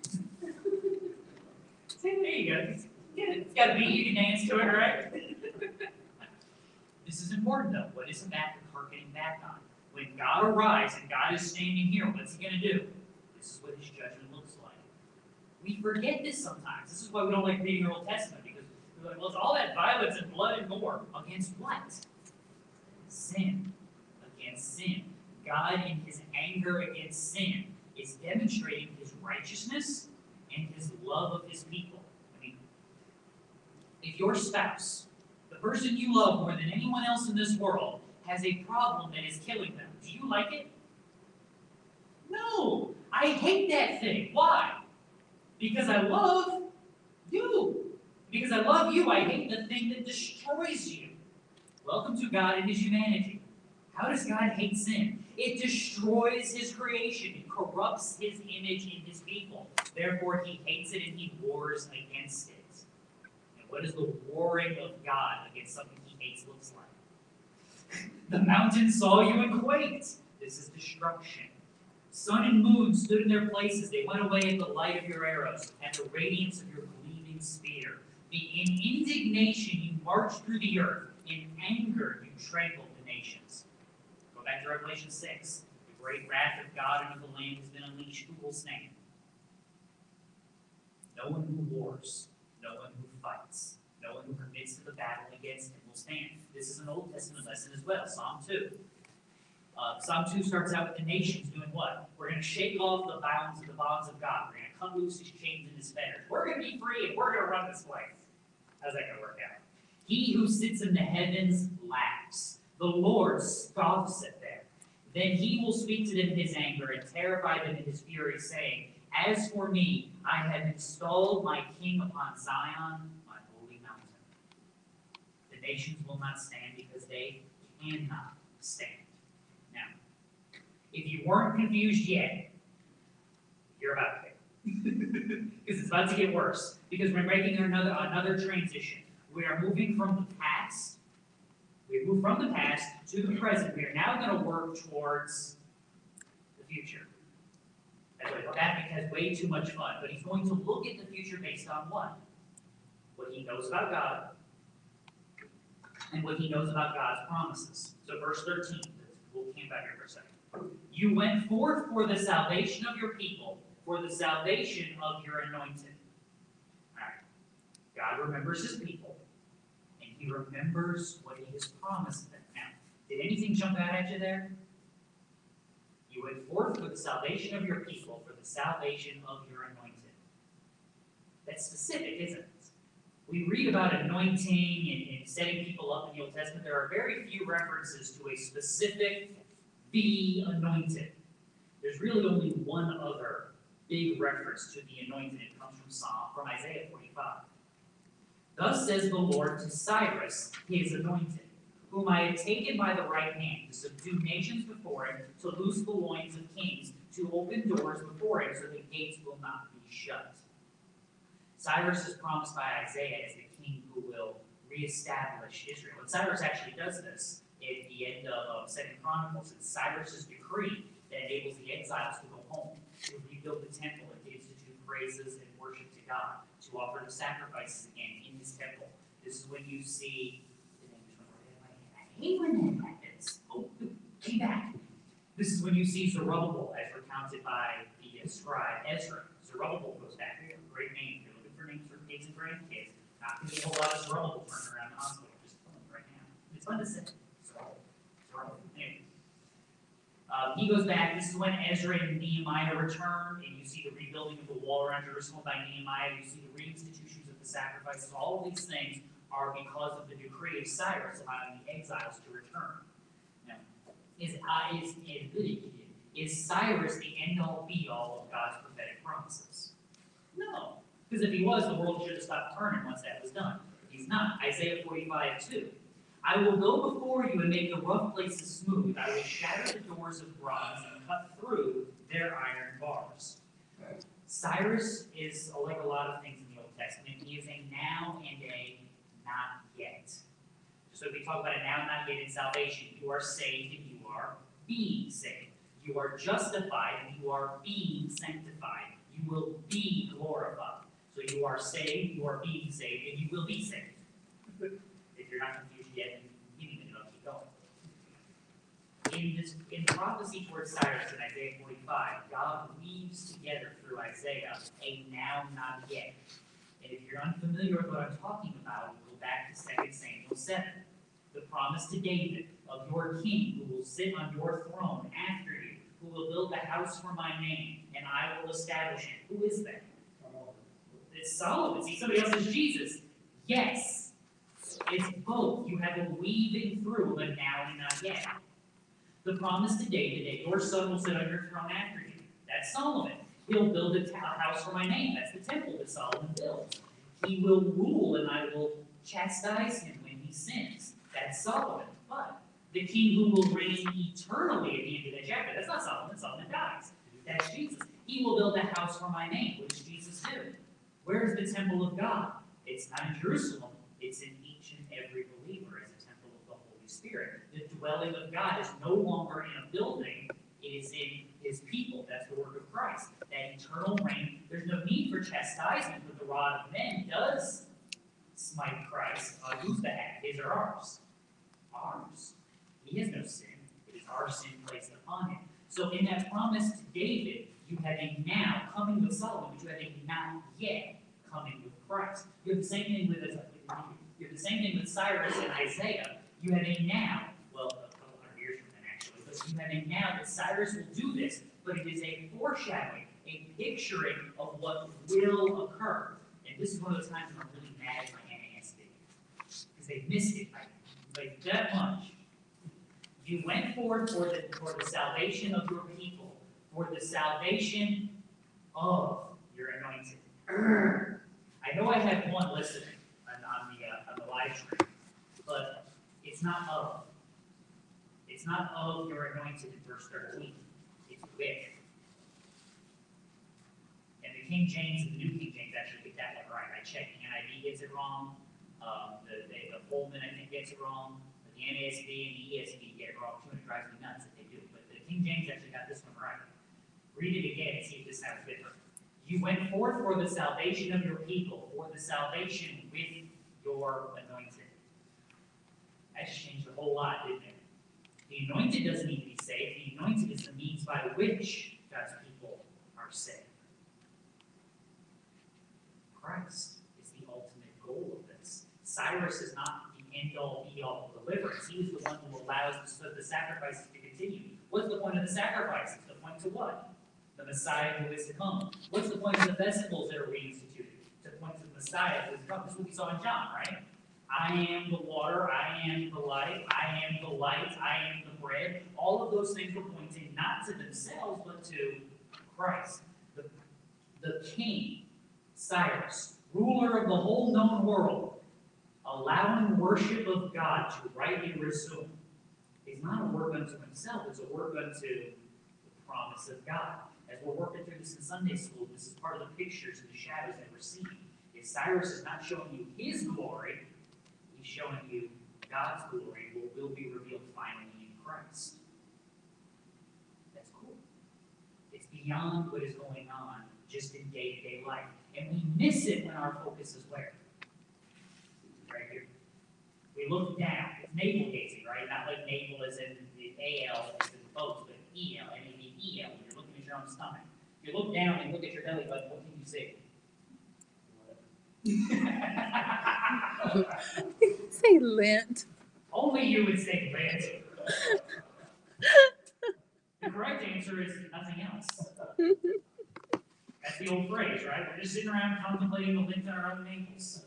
[laughs] See, there you go. It's got to beat. You can dance to it, right? [laughs] this is important, though. What is Habakkuk harkening back on? When God arrives and God is standing here, what's he going to do? This is what his judgment looks like. We forget this sometimes. This is why we don't like reading the Old Testament because we're like, well, it's all that violence and blood and gore against what? Sin. Against sin. God, in his anger against sin, is demonstrating his righteousness and his love of his people. I mean, if your spouse, the person you love more than anyone else in this world, has a problem that is killing them, do you like it? No! I hate that thing. Why? Because I love you. Because I love you, I hate the thing that destroys you. Welcome to God and His humanity. How does God hate sin? It destroys His creation. It corrupts His image in His people. Therefore, He hates it and He wars against it. And what does the warring of God against something He hates looks like? The mountains saw you and quaked. This is destruction. Sun and moon stood in their places. They went away at the light of your arrows, and the radiance of your gleaming spear. In indignation you marched through the earth. In anger you trampled the nations. Go back to Revelation 6. The great wrath of God and of the Lamb has been unleashed. Who will stand? No one who wars, no one who fights, no one who commits to the battle against him will stand. This is an Old Testament lesson as well, Psalm 2. Uh, Psalm 2 starts out with the nations doing what? We're going to shake off the bounds of the bonds of God. We're going to cut loose his chains and his fetters. We're going to be free and we're going to run this place. How's that going to work out? He who sits in the heavens laughs. The Lord scoffs at them. Then he will speak to them in his anger and terrify them in his fury, saying, As for me, I have installed my king upon Zion, my holy mountain. The nations will not stand because they cannot stand. Now, if you weren't confused yet, you're about to be. Because [laughs] it's about to get worse. Because we're making another another transition. We are moving from the past. We move from the past to the present. We are now going to work towards the future. Habakkuk has way too much fun, but he's going to look at the future based on what? What he knows about God and what he knows about God's promises. So, verse 13, we'll camp out here for a second. You went forth for the salvation of your people, for the salvation of your anointed. All right. God remembers his people, and he remembers what he has promised them. Now, did anything jump out at you there? You went forth for the salvation of your people, for the salvation of your anointed. That's specific, isn't it? We read about anointing and, and setting people up in the Old Testament. There are very few references to a specific be anointed. There's really only one other big reference to the anointed. It comes from Psalm, from Isaiah 45. Thus says the Lord to Cyrus, his anointed, whom I have taken by the right hand to subdue nations before him, to loose the loins of kings, to open doors before him, so that gates will not be shut. Cyrus is promised by Isaiah as the king who will reestablish Israel. And Cyrus actually does this at the end of, of Second Chronicles. It's Cyrus's decree that enables the exiles to go home, to rebuild the temple, and to institute praises and worship to God, to offer the sacrifices again in his temple. This is when you see. I hate when that happens. Oh, came back. This is when you see Zerubbabel as recounted by the scribe Ezra. Zerubbabel goes back. Great name. If you're looking for a name and. Not gonna be a whole lot of running around the hospital, right now. It's fun to say, so. Uh, he goes back, this is when Ezra and Nehemiah return, and you see the rebuilding of the wall around Jerusalem by Nehemiah, you see the reinstitutions of the sacrifices, all of these things are because of the decree of Cyrus allowing the exiles to return. Now, is, uh, is, is, Cyrus the end-all be-all of God's prophetic promises? No, because if he was, the world should have stopped turning once that was done. He's not. Isaiah forty-five, two. I will go before you and make the rough places smooth. I will shatter the doors of bronze and cut through their iron bars. Cyrus is like a lot of things in the Old Testament. He is a now and a not yet. So we talk about a now not yet in salvation. You are saved and you are being saved. You are justified and you are being sanctified. You will be glorified. So you are saved, you are being saved, and you will be saved. If you're not confused yet, you need to know, keep going. In this, in prophecy towards Cyrus in Isaiah forty-five, God weaves together through Isaiah a now, not yet. And if you're unfamiliar with what I'm talking about, go back to Second Samuel seven. The promise to David of your king who will sit on your throne after you, who will build a house for my name, and I will establish it. Who is that? It's Solomon. See, somebody else is Jesus. Yes. It's both. You have a weaving through the now and not yet. The promise today to David that your son will sit on your throne after you. That's Solomon. He'll build a house for my name. That's the temple that Solomon builds. He will rule and I will chastise him when he sins. That's Solomon. But the king who will reign eternally at the end of that chapter, that's not Solomon. Solomon dies. That's Jesus. He will build a house for my name, which Jesus did. Where's the temple of God? It's not in Jerusalem, it's in each and every believer as a temple of the Holy Spirit. The dwelling of God is no longer in a building, it is in his people. That's the work of Christ. That eternal reign. There's no need for chastisement, but the rod of men does smite Christ. On whose behalf? His or ours? Ours. He has no sin. It is our sin placed upon him. So in that promise to David, you have a now coming with Solomon, but you have a not yet coming with Christ. You have the same thing with uh, you have the same thing with Cyrus and Isaiah. You have a now, well, a couple hundred years from then actually, but you have a now that Cyrus will do this, but it is a foreshadowing, a picturing of what will occur. And this is one of those times when I'm really mad at my NASB because they missed it like, like that much. You went forward for the for the salvation of your people for the salvation of your anointed. I know I have one listening on, on the, uh, on the live stream, but it's not of. It's not of your anointed in verse thirteen, it's with. And the King James and the New King James actually get that one right. I checked, the NIV gets it wrong, um, the, the, the Holman, I think, gets it wrong, but the NASB and the ESV get it wrong, too, and it drives me nuts if they do, but the King James actually got this one right. Read it again and see if this sounds different. You went forth for the salvation of your people, for the salvation with your anointed. That just changed a whole lot, didn't it? The anointed doesn't need to be saved. The anointed is the means by which God's people are saved. Christ is the ultimate goal of this. Cyrus is not the end all be all of deliverance. He was the one who allows the, the sacrifices to continue. What's the point of the sacrifices? The point to what? The Messiah who is to come. What's the point of the festivals that are reinstituted? To point to the Messiah who is come. This is what we saw in John, right? I am the water, I am the light, I am the light, I am the bread. All of those things were pointing not to themselves, but to Christ. The, the king, Cyrus, ruler of the whole known world, allowing worship of God to rightly resume, is not a work unto himself, it's a work unto the promise of God as we're working through this in Sunday school, this is part of the pictures and the shadows that we're seeing. Is Cyrus is not showing you his glory, he's showing you God's glory will, will be revealed finally in Christ. That's cool. It's beyond what is going on just in day-to-day life. And we miss it when our focus is where? Right here. We look down. It's navel gazing, right? Not like navel is in the AL, as in boats, but EL, N-A-V-E-L. You're looking at your own stomach. If you look down and look at your belly button, what can you see? [laughs] Say lint. Only you would say lint. The correct answer is nothing else. That's the old phrase, right? We're just sitting around contemplating the lint on our own ankles.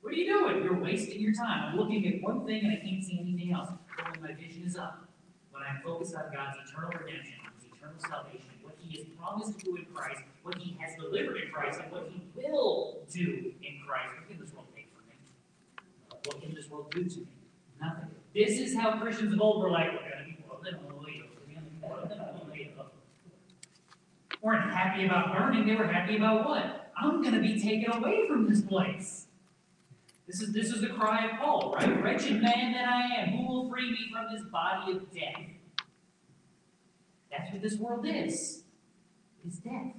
What are you doing? You're wasting your time. I'm looking at one thing and I can't see anything else. My vision is up, when I'm focused on God's eternal redemption, eternal salvation, what He has promised to do in Christ, what He has delivered in Christ, and what He will do in Christ, what can this world take from me? What can this world do to me? Nothing. This is how Christians of old were like, we're we're gonna be. Weren't happy about burning, they were happy about what? I'm gonna be taken away from this place. This is, this is the cry of Paul, right? Wretched man that I am, who will free me from this body of death? That's what this world is. It's death.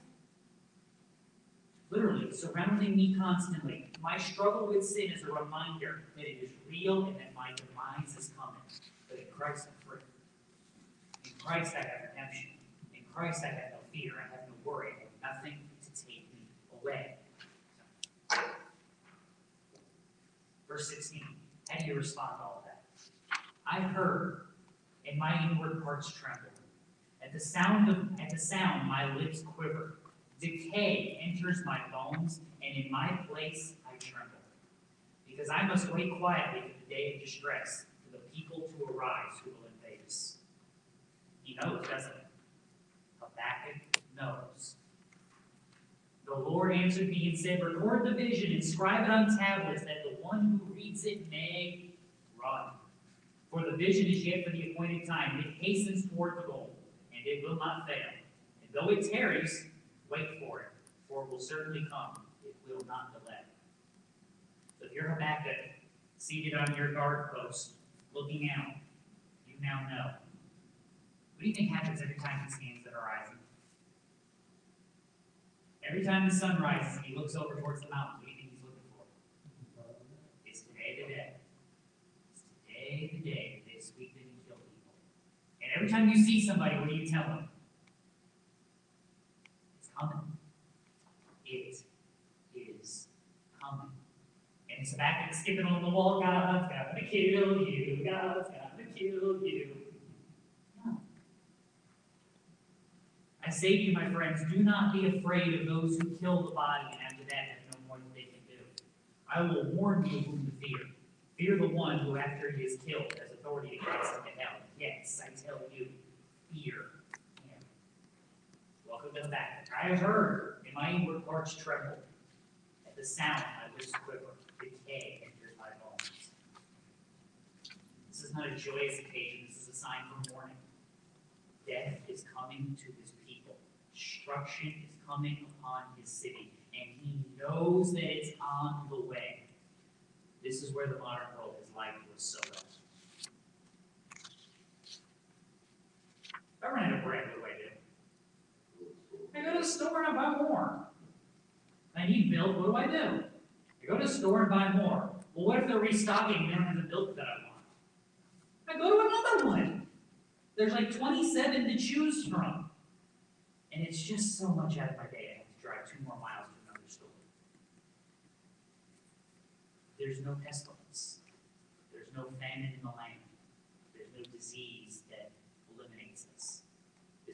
Literally, surrounding me constantly. My struggle with sin is a reminder that it is real and that my demise is coming. But in Christ I'm free. In Christ I have redemption. In Christ I have no fear. I have no worry. I have nothing to take me away. Verse 16. How do you respond to all of that? I heard, and my inward parts trembled. At the sound of at the sound my lips quiver. Decay enters my bones, and in my place I tremble. Because I must wait quietly for the day of distress, for the people to arise who will invade us. He knows, doesn't he? Habakkuk knows. The Lord answered me and said, Record the vision, inscribe it on tablets, that the one who reads it may run. For the vision is yet for the appointed time. It hastens toward the goal, and it will not fail. And though it tarries, wait for it, for it will certainly come. It will not delay. So if you're Habakkuk, seated on your guard post, looking out, you now know. What do you think happens every time he scans the horizon? Every time the sun rises and he looks over towards the mountain, what do you think he's looking for? It's today the day. It's today the day that they sweep in and kill people. And every time you see somebody, what do you tell them? It's coming. It is coming. And it's back and skipping on the wall, God's gonna kill you, God's gonna kill you. No. I say to you, my friends, do not be afraid of those who kill the body and after that have no more that they can do. I will warn you whom to fear. Fear the one who after he is killed has authority to cast into hell. Yes, I tell you, fear him. Welcome to back. I have heard, and my inward parts tremble. At the sound, my lips quiver. Decay enters my bones. This is not a joyous occasion. This is a sign for mourning. Death is coming to his people. Destruction is coming upon his city. And he knows that it's on the way. This is where the modern world has life was so well. If I run out of bread, what do I go to the store and I buy more. I need milk, what do I do? I go to the store and buy more. Well, what if they're restocking and they don't have the milk that I want? I go to another one. There's like 27 to choose from. And it's just so much out of my day. I have to drive two more miles to another store. There's no pestilence. There's no famine in the land. There's no disease.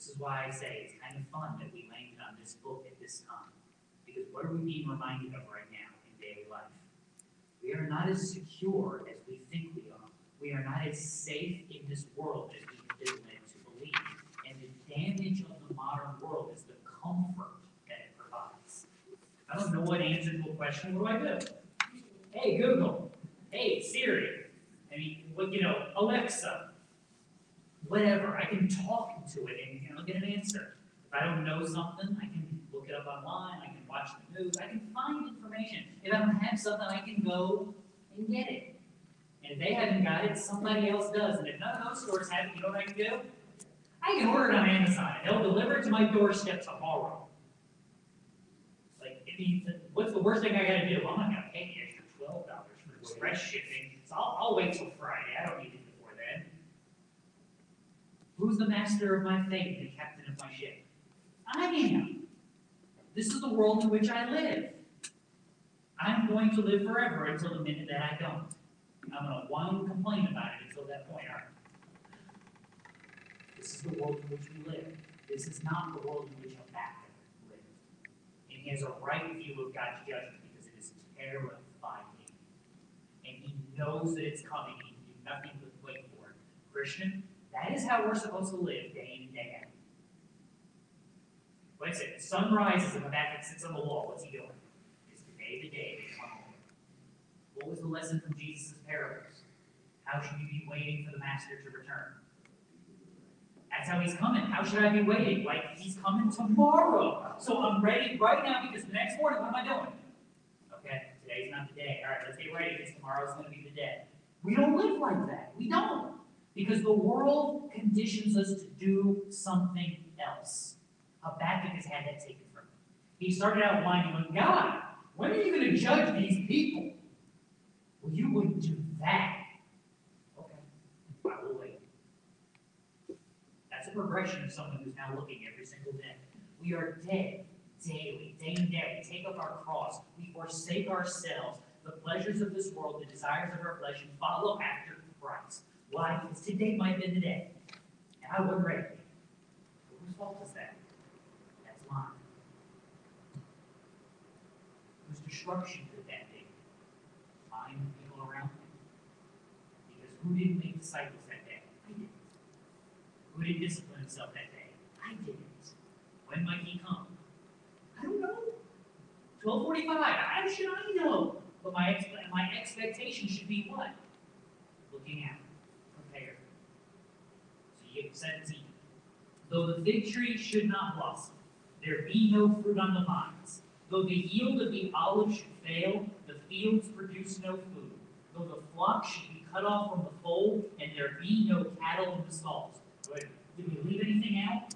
This is why I say it's kind of fun that we landed on this book at this time. Because what are we being reminded of right now in daily life? We are not as secure as we think we are. We are not as safe in this world as we have been led to believe. And the damage of the modern world is the comfort that it provides. I don't know what answer to a question, what do I do? Hey, Google. Hey, Siri. I mean, what, you know, Alexa. Whatever. I can talk to it and, I'll get an answer. If I don't know something, I can look it up online, I can watch the news, I can find information. If I don't have something, I can go and get it. And if they haven't got it, somebody else does. And if none of those stores have it, you know what I can do? I can order it on Amazon. They'll deliver it to my doorstep tomorrow. Like, what's the worst thing I gotta do? Well, I'm not gonna pay the extra twelve dollars for express shipping, so I'll, I'll wait till Friday. I don't need. Who's the master of my fate the captain of my ship? I am. This is the world in which I live. I'm going to live forever until the minute that I don't. I'm gonna whine and complain about it until that point, all right? This is the world in which we live. This is not the world in which a Habakkuk lived. And he has a right view of God's judgment because it is terrifying. And he knows that it's coming, he can do nothing but wait for it. Christian, that is how we're supposed to live day in and day out. Wait a second, sun rises and Habakkuk sits on the wall, what's he doing? It's the day the day. What was the lesson from Jesus' parables? How should you be waiting for the master to return? That's how he's coming. How should I be waiting? Like he's coming tomorrow. So I'm ready right now because the next morning, what am I doing? Okay, today's not the day. All right, let's get ready because tomorrow's going to be the day. We don't live like that. We don't. Because the world conditions us to do something else. Habakkuk has had that taken from him. He started out whining with God, when are you going to judge these people? Well, you wouldn't do that. Okay, I will wait. That's a progression of someone who's now looking every single day. We are dead daily, day and day. We take up our cross. We forsake ourselves, the pleasures of this world, the desires of our flesh, and follow after Christ. Why? Because today might be the day. And I wasn't ready. Whose fault is that? That's mine. Whose destruction could that day? Mine and people around me. Because who didn't make disciples that day? I didn't. Who didn't discipline himself that day? I didn't. When might he come? I don't know. Twelve forty-five. How should I know? But my my expectation should be what? Looking out, Though the fig tree should not blossom, there be no fruit on the vines, though the yield of the olive should fail, the fields produce no food, though the flock should be cut off from the fold, and there be no cattle in the stalls. Wait, did we leave anything out?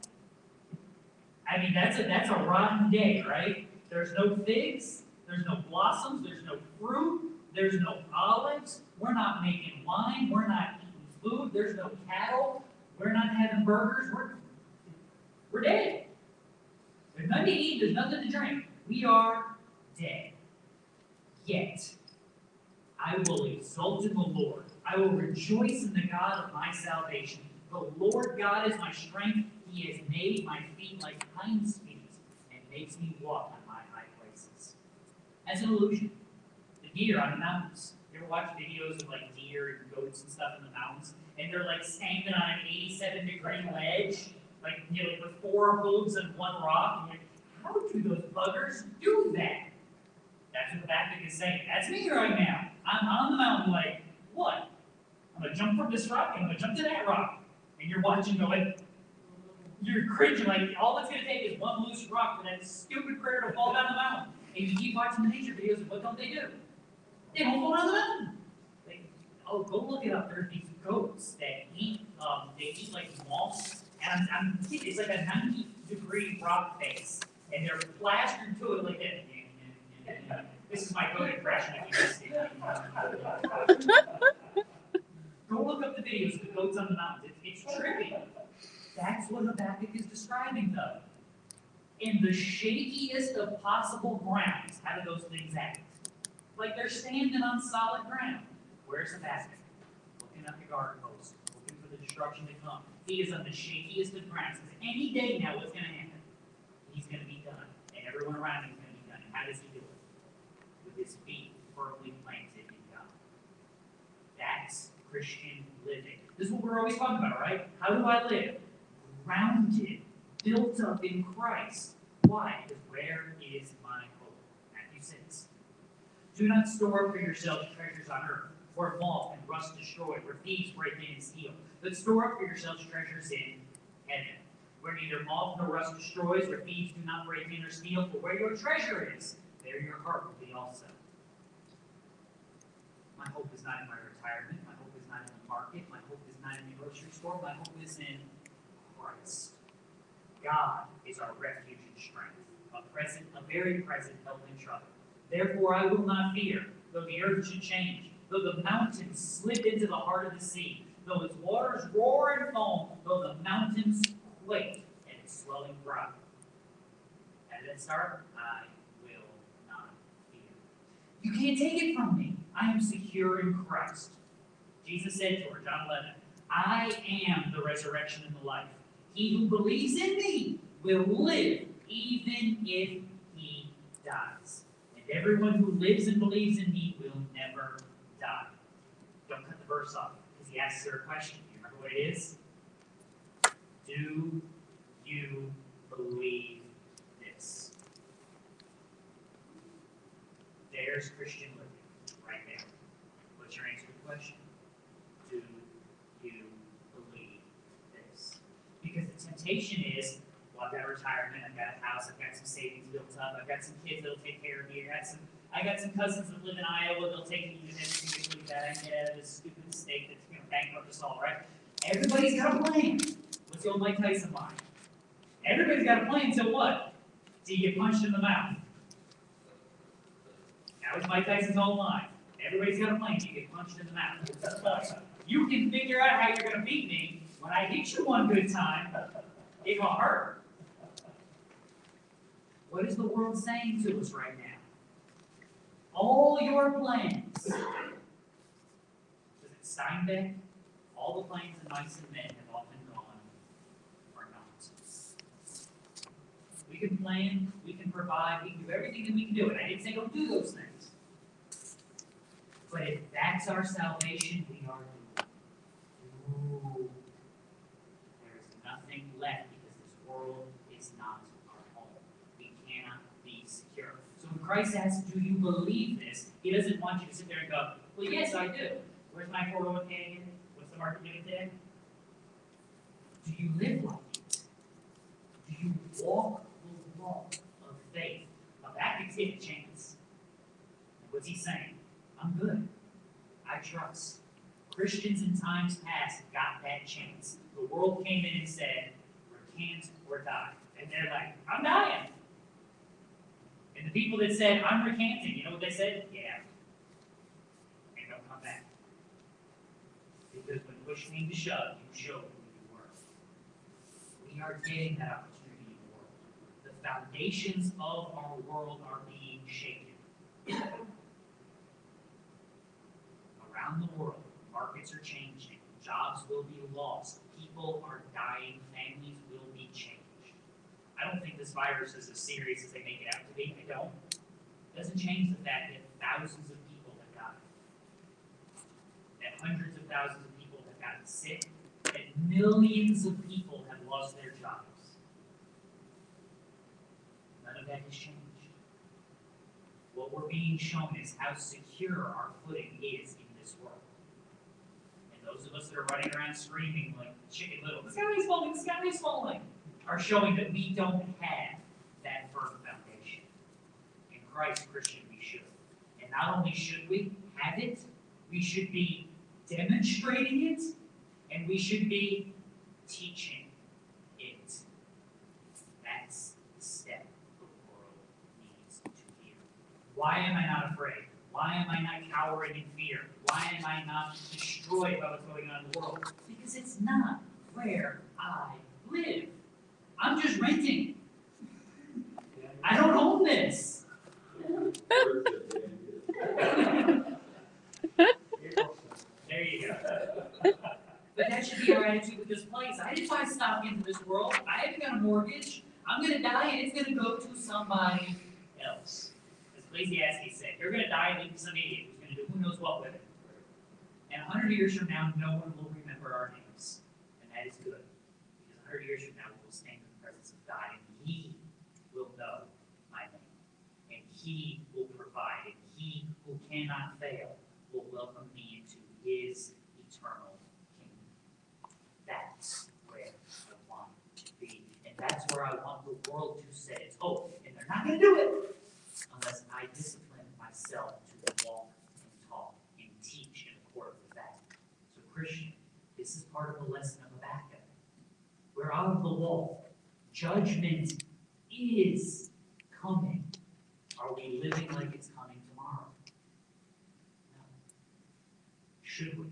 I mean, that's a that's a rotten day, right? There's no figs, there's no blossoms, there's no fruit, there's no olives. We're not making wine, we're not eating food, there's no cattle, we're not having burgers, we're, we're dead. There's nothing to eat, there's nothing to drink. We are dead. Yet, I will exult in the Lord. I will rejoice in the God of my salvation. The Lord God is my strength. He has made my feet like hinds' feet and makes me walk on my high places. As an illusion, the deer on the mountains. You ever watch videos of like deer and goats and stuff in the mountains? And they're like standing on an 87 degree ledge, like, you know, with four hooves and one rock. And how do those buggers do that? That's what the Habakkuk is saying. That's me right now. I'm on the mountain like, what? I'm gonna jump from this rock, I'm gonna jump to that rock. And you're watching going, you're cringing, like all it's gonna take is one loose rock for that stupid critter to fall down the mountain. And you keep watching the nature videos, and what don't they do? They don't fall down the mountain. They, oh, go look it up. There's these goats that eat, um, they eat like moss. And I'm, I'm kidding, it's like a 90 degree rock face. And they're plastered to it like that. [laughs] This is my goat impression if you missed it. Go look up the videos of the goats on the mountains. It's, it's trippy. That's what Habakkuk is describing, though. In the shakiest of possible grounds, how do those things act? Like they're standing on solid ground. Where's the Habakkuk? At the garden post, looking for the destruction to come. He is on the shakiest of grounds. Any day now, what's going to happen? He's going to be done. And everyone around him is going to be done. And how does he do it? With his feet firmly planted in God. That's Christian living. This is what we're always talking about, right? How do I live? Grounded, built up in Christ. Why? Because where is my hope? Matthew 6. Do not store up for yourselves treasures on earth, where moth and rust destroy, where thieves break in and steal. But store up for yourselves treasures in heaven, where neither moth nor rust destroys, where thieves do not break in or steal. For where your treasure is, there your heart will be also. My hope is not in my retirement. My hope is not in the market. My hope is not in the grocery store. My hope is in Christ. God is our refuge and strength, a present, a very present help in trouble. Therefore I will not fear, though the earth should change, though the mountains slip into the heart of the sea, though its waters roar and foam, though the mountains quake and its swelling cry. How did start? I will not fear. You can't take it from me. I am secure in Christ. Jesus said to her, John 11, I am the resurrection and the life. He who believes in me will live even if he dies. And everyone who lives and believes in me will never die. Don't cut the verse off because he asks her a question. Do you remember what it is? Do you believe this? There's Christian living right there. What's your answer to the question? Do you believe this? Because the temptation is, well, I've got retirement, I've got a house, I've got some savings built up, I've got some kids that'll take care of me, I've got some, I got some cousins that live in Iowa, they'll take me to everything that I get out of this stupid state that's gonna bankrupt us all, right? Everybody's got a plan. What's the old Mike Tyson line? Everybody's got a plan till what? Till you get punched in the mouth. That was Mike Tyson's old line. Everybody's got a plan you get punched in the mouth. You can figure out how you're gonna beat me. When I hit you one good time, it gonna hurt. What is the world saying to us right now? All your plans. Was it Steinbeck? All the plans of mice and men have often gone or not. We can plan, we can provide, we can do everything that we can do, and I didn't say don't do those things. But if that's our salvation, we are doomed. Ooh. There is nothing left because this world is not our home. We cannot be secure. So when Christ asks, do you believe this? He doesn't want you to sit there and go, well, yes, I do. Where's my 401k? What's the market doing today? Do you live like it? Do you walk the walk of faith? Now that gives him a chance. What's he saying? I'm good. I trust. Christians in times past got that chance. The world came in and said, recant or die. And they're like, I'm dying. And the people that said, I'm recanting, you know what they said? Yeah. And don't come back. Because when push came to shove, you showed who you were. We are getting that opportunity in the world. The foundations of our world are being shaken. Around the world, markets are changing, jobs will be lost, people are dying, families will be changed. I don't think this virus is as serious as they make it out to be, I don't. It Doesn't change the fact that thousands of people have died. That hundreds of thousands of people have gotten sick, that millions of people have lost their jobs. None of that has changed. What we're being shown is how secure our footing is in this world. And those of us that are running around screaming like chicken little, the sky is falling, the sky is falling, are showing that we don't have that firm foundation. In Christ, Christian, we should. And not only should we have it, we should be demonstrating it, and we should be teaching it. That's the step the world needs to hear. Why am I not afraid? Why am I not cowering in fear? Why am I not destroyed by what's going on in the world? Because it's not where I live. I'm just renting. I don't own this. There you go. But that should be our attitude with this place. I didn't buy stock into this world. I haven't got a mortgage. I'm gonna die and it's gonna go to somebody else. As Ecclesiastes said, you're gonna die and leave to some idiot who's gonna do who knows what with it. And a hundred years from now, no one will remember our names. And that is good. Because a hundred years from now, we will stand in the presence of God and He will know my name. And He will provide. And He who cannot fail will welcome me into His eternal kingdom. That's where I want to be. And that's where I want the world to set its hope. And they're not going to do it unless I discipline myself to walk and talk and teach in accord with that. So, Christian, this is part of the lesson of Habakkuk. We're out of the wall. Judgment is coming. Are we living like it's coming tomorrow? No. Should we?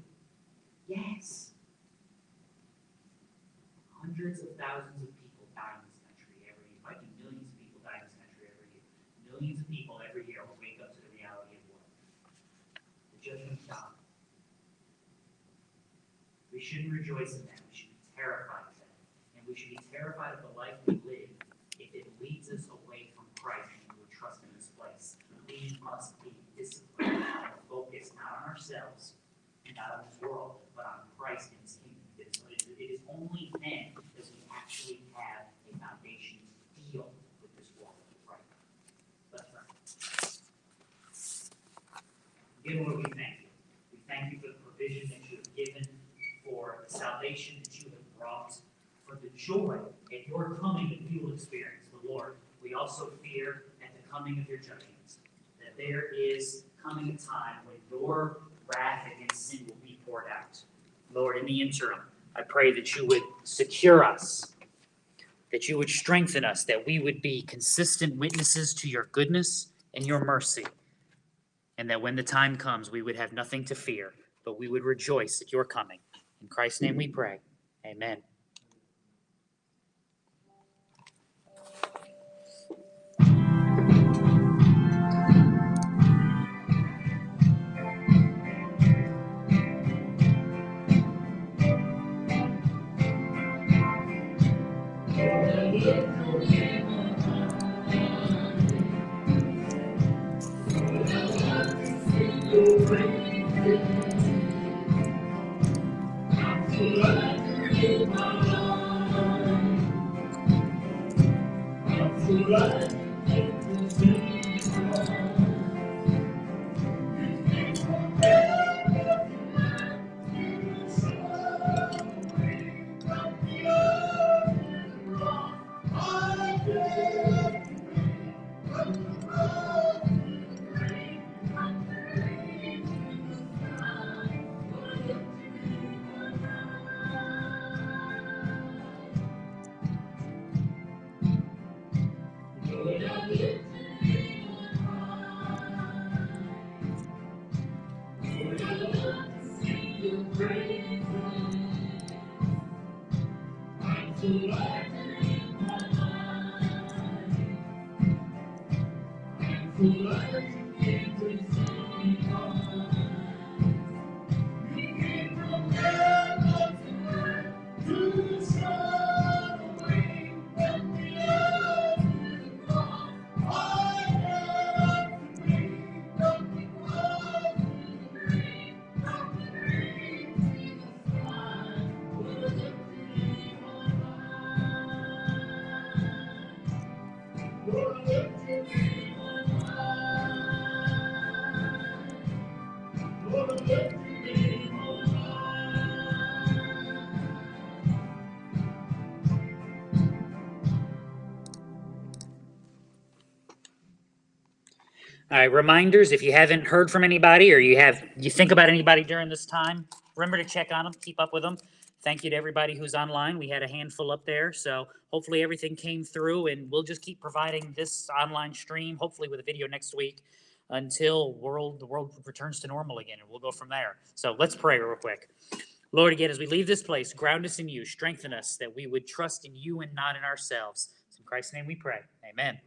Yes. Hundreds of thousands of people die in this country every year. Might be millions of people die in this country every year. Millions of people every year will wake up to the reality of war. The judgment of God. We shouldn't rejoice in that. We should be terrified of that. And we should be terrified of world, but on Christ and his kingdom. It is, it is- only then that we actually have a foundation to deal with this world, right? Let's pray. Dear Lord, we thank you. We thank you for the provision that you have given, for the salvation that you have brought, for the joy at your coming that we will experience. But Lord, we also fear at the coming of your judgments, that there is coming a time when your wrath against sin will be Lord, in the interim, I pray that you would secure us, that you would strengthen us, that we would be consistent witnesses to your goodness and your mercy and that when the time comes, we would have nothing to fear, but we would rejoice at your coming. In Christ's name we pray. Amen. pray. Right, reminders, if you haven't heard from anybody or you have, you think about anybody during this time, remember to check on them, keep up with them. Thank you to everybody who's online. We had a handful up there, so hopefully everything came through and we'll just keep providing this online stream, hopefully with a video next week until world, the world returns to normal again and we'll go from there. So let's pray real quick. Lord, again, as we leave this place, ground us in you, strengthen us that we would trust in you and not in ourselves. In Christ's name we pray. Amen.